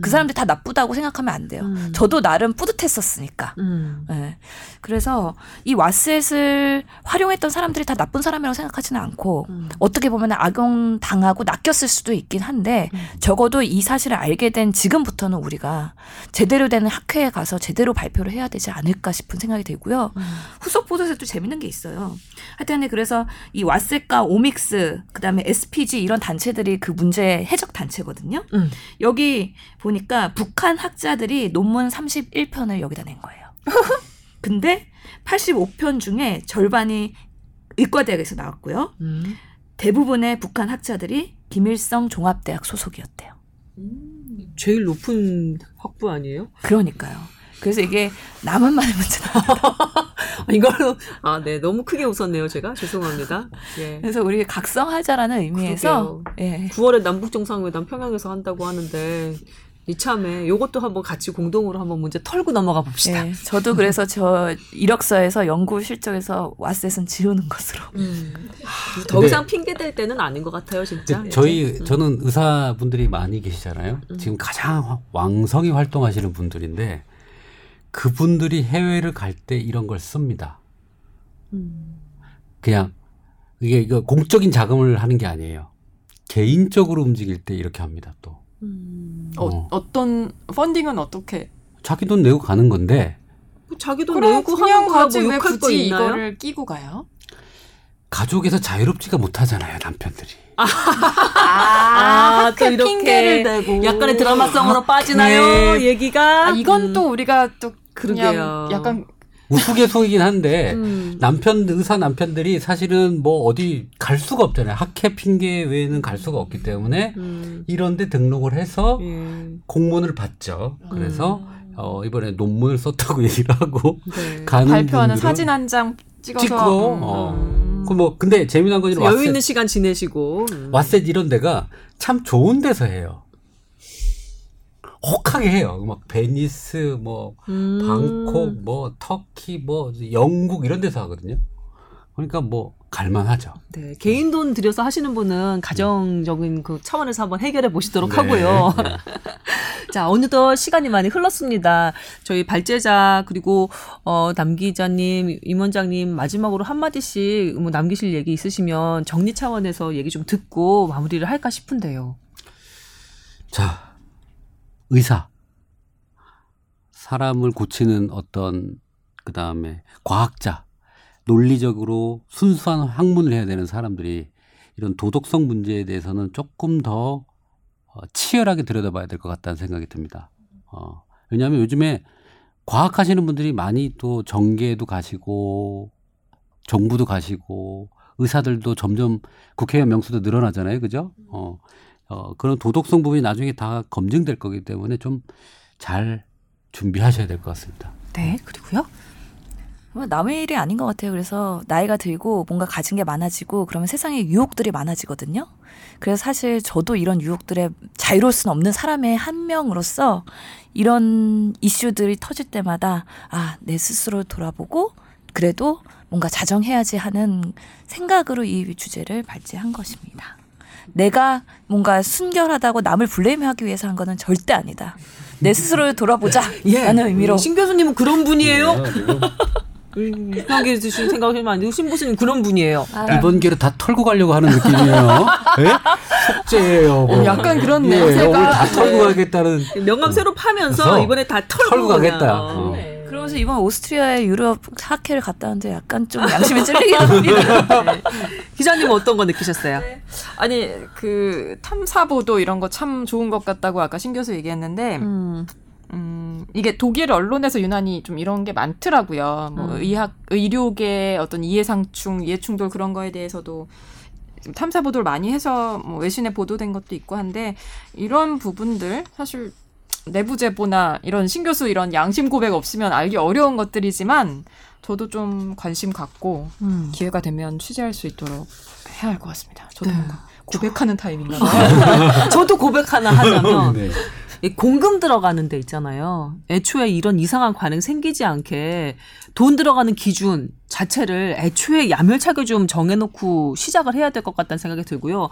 그 사람들이 다 나쁘다고 생각하면 안 돼요. 음. 저도 나름 뿌듯했었으니까. 음. 네. 그래서 이 왓셋을 활용했던 사람들이 다 나쁜 사람이라고 생각하지는 않고 음. 어떻게 보면 악용 당하고 낚였을 수도 있긴 한데 적어도 이 사실을 알게 된 지금부터는 우리가 제대로 되는 학회에 가서 제대로 발표를 해야 되지 않을까 싶은 생각이 들고요. 후속 보도에서 또 재밌는 게 있어요. 하여튼 그래서 이 왓셋과 오믹스 그다음에 SPG 이런 단체들이 그 문제 해적 단체거든요. 음. 여기 보니까 북한 학자들이 논문 31편을 여기다 낸 거예요. 근데 85편 중에 절반이 의과대학에서 나왔고요. 음. 대부분의 북한 학자들이 김일성 종합대학 소속이었대요. 제일 높은 학부 아니에요? 그러니까요. 그래서 이게 나만 많은 문제다. 이걸로 아, 네. 너무 크게 웃었네요, 제가. 죄송합니다. 예. 그래서 우리 각성하자라는 의미에서 예. 9월에 남북 정상회담 평양에서 한다고 하는데 이참에 요것도 한번 같이 공동으로 한번 문제 털고 넘어가 봅시다. 예, 저도 그래서 저 이력서에서 연구 실적에서 왓셋은 지우는 것으로. 음. 더 근데- 이상 핑계 댈 때는 아닌 것 같아요, 진짜. 근데 저희. 음. 저는 의사분들이 많이 계시잖아요. 지금 가장 화- 왕성히 활동하시는 분들인데 그분들이 해외를 갈 때 이런 걸 씁니다. 음. 그냥 이게 이거 공적인 자금을 하는 게 아니에요. 개인적으로 움직일 때 이렇게 합니다. 또 음. 어, 어. 어 떤 펀딩은 어떻게? 자기 돈 내고 가는 건데 뭐 자기도 그럼 내고 그냥 하는 뭐왜 굳이? 이거를 끼고 가요? 가족에서 자유롭지가 못하잖아요 남편들이. 아, 또그 이렇게 핑계를 대고. 약간의 드라마성으로 빠지나요? 네. 얘기가. 아, 이건 음. 또 우리가 또 그냥 그러게요. 약간 우스갯소리긴 한데 음. 남편 의사 남편들이 사실은 뭐 어디 갈 수가 없잖아요. 학회 핑계 외에는 갈 수가 없기 때문에 음. 이런데 등록을 해서 예. 공문을 받죠. 그래서 음. 어, 이번에 논문을 썼다고 얘기를 하고 네. 가는 발표하는 사진 한 장 찍어서 찍고 음. 어. 그뭐 근데 재미난 건 여유 있는 시간 지내시고. 음. WASET 이런 데가 참 좋은 데서 해요. 혹하게 해요. 막 베니스 뭐 음. 방콕 뭐 터키 뭐 영국 이런 데서 하거든요. 그러니까 뭐 갈만하죠. 네, 개인 돈 들여서 하시는 분은 가정적인 그 차원에서 한번 해결해 보시도록 네, 하고요. 네. 자, 어느덧 시간이 많이 흘렀습니다. 저희 발제자 그리고 어, 남 기자님, 임 원장님 마지막으로 한 마디씩 뭐 남기실 얘기 있으시면 정리 차원에서 얘기 좀 듣고 마무리를 할까 싶은데요. 자, 의사. 사람을 고치는 어떤, 그 다음에 과학자, 논리적으로 순수한 학문을 해야 되는 사람들이 이런 도덕성 문제에 대해서는 조금 더 어, 치열하게 들여다봐야 될 것 같다는 생각이 듭니다. 어, 왜냐하면 요즘에 과학하시는 분들이 많이 또 정계에도 가시고, 정부도 가시고, 의사들도 점점 국회의원 명수도 늘어나잖아요. 그죠? 어, 어, 그런 도덕성 부분이 나중에 다 검증될 거기 때문에 좀 잘 준비하셔야 될 것 같습니다. 네, 그리고요. 뭐 남의 일이 아닌 것 같아요. 그래서 나이가 들고 뭔가 가진 게 많아지고 그러면 세상에 유혹들이 많아지거든요. 그래서 사실 저도 이런 유혹들에 자유로울 수는 없는 사람의 한 명으로서 이런 이슈들이 터질 때마다 아, 내 스스로 돌아보고 그래도 뭔가 자정해야지 하는 생각으로 이 주제를 발제한 것입니다. 내가 뭔가 순결하다고 남을 블레임하기 위해서 한 거는 절대 아니다. 내 스스로를 돌아보자. 라는 의미로 신 교수님은 그런 분이에요? 음, 이상하게 드시는 생각하시면 안 돼요. 신부스님 그런 분이에요. 아, 이번 기회를 다 털고 가려고 하는 느낌이에요. 예? 속죄예요. 뭐. 어, 약간 그런 예, 냄새가- 오늘 다 털고 네. 가겠다는 명함 새로 파면서 이번에 다 털고, 털고 가겠다. 어. 네. 그러면서 이번 오스트리아의 유럽 학회를 갔다 왔는데 약간 좀 양심이 찔리긴 합니다. 네. 기자님 어떤 거 느끼셨어요? 아니 그 탐사 보도 이런 거 참 좋은 것 같다고 아까 신 교수 얘기했는데 음. 음, 이게 독일 언론에서 유난히 좀 이런 게 많더라고요. 뭐 음. 의학, 의료계 어떤 이해상충, 이해충돌 그런 거에 대해서도 탐사 보도를 많이 해서 뭐 외신에 보도된 것도 있고 한데 이런 부분들 사실 내부 제보나 이런 신교수 이런 양심 고백 없으면 알기 어려운 것들이지만 저도 좀 관심 갖고 음. 기회가 되면 취재할 수 있도록 해야 할 것 같습니다. 저도 네. 뭔가 고백하는 타입인가 봐요. 저도 고백 하나 하자면 네. 이 공금 들어가는 데 있잖아요. 애초에 이런 이상한 관행 생기지 않게 돈 들어가는 기준 자체를 애초에 야멸차게 좀 정해놓고 시작을 해야 될 것 같다는 생각이 들고요.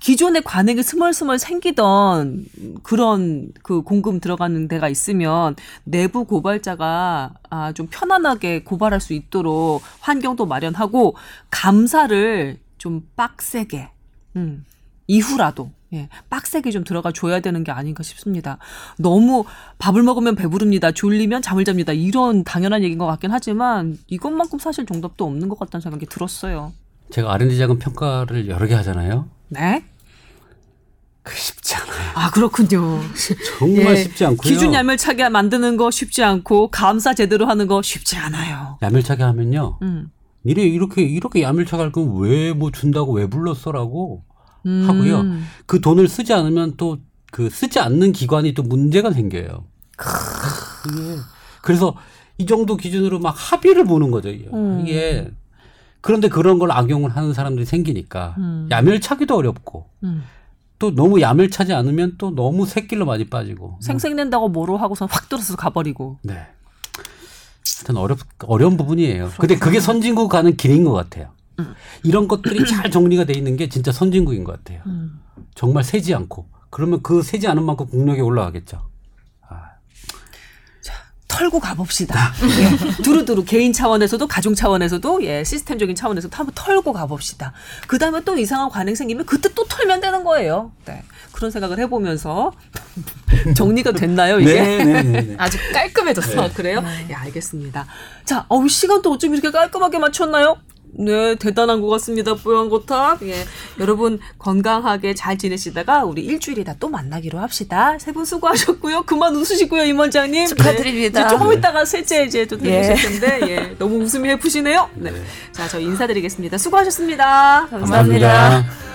기존의 관행이 스멀스멀 생기던 그런 그 공금 들어가는 데가 있으면 내부 고발자가 아, 좀 편안하게 고발할 수 있도록 환경도 마련하고 감사를 좀 빡세게 음, 이후라도 예, 빡세게 좀 들어가 줘야 되는 게 아닌가 싶습니다. 너무 밥을 먹으면 배부릅니다. 졸리면 잠을 잡니다. 이런 당연한 얘기인 것 같긴 하지만 이것만큼 사실 정답도 없는 것 같다는 생각이 들었어요. 제가 R&D 자금 평가를 여러 개 하잖아요. 네? 그 쉽지 않아요. 아 그렇군요. 정말 예, 쉽지 않고요. 기준 야멸차게 만드는 거 쉽지 않고 감사 제대로 하는 거 쉽지 않아요. 야멸차게 하면요. 음. 니네 이렇게 이렇게 야멸차게 할 거면 왜 뭐 준다고 왜 불렀어라고 음. 하고요. 그 돈을 쓰지 않으면 또 그 쓰지 않는 기관이 또 문제가 생겨요. 이게 그래서 이 정도 기준으로 막 합의를 보는 거죠. 음. 이게 그런데 그런 걸 악용을 하는 사람들이 생기니까 음. 야멸차기도 어렵고 음. 또 너무 야멸차지 않으면 또 너무 새길로 많이 빠지고 생색낸다고 뭐로 하고서 확 들어서 가버리고. 네. 하여튼 어렵, 어려운 부분이에요. 근데 그게 선진국 가는 길인 것 같아요. 이런 것들이 잘 정리가 돼 있는 게 진짜 선진국인 것 같아요. 음. 정말 세지 않고. 그러면 그 세지 않은 만큼 국력이 올라가겠죠. 털고 가봅시다. 예. 두루두루 개인 차원에서도 가족 차원에서도 예 시스템적인 차원에서도 한번 털고 가봅시다. 그 다음에 또 이상한 관행 생기면 그때 또 털면 되는 거예요. 네 그런 생각을 해보면서 정리가 됐나요 이게? 네 네 네. 아주 깔끔해졌어. 아, 그래요? 예, 알겠습니다. 자, 어우, 시간도 어쩜 이렇게 깔끔하게 맞췄나요? 네, 대단한 것 같습니다. 뽀얀거탑. 예. 여러분, 건강하게 잘 지내시다가 우리 일주일에 다또 만나기로 합시다. 세 분 수고하셨고요. 그만 웃으시고요, 임 원장님. 축하드립니다. 네, 이제 조금 있다가 셋째 이제 또 예. 들으실 텐데, 예. 너무 웃음이 해프시네요. 네. 자, 저 인사드리겠습니다. 수고하셨습니다. 감사합니다. 감사합니다.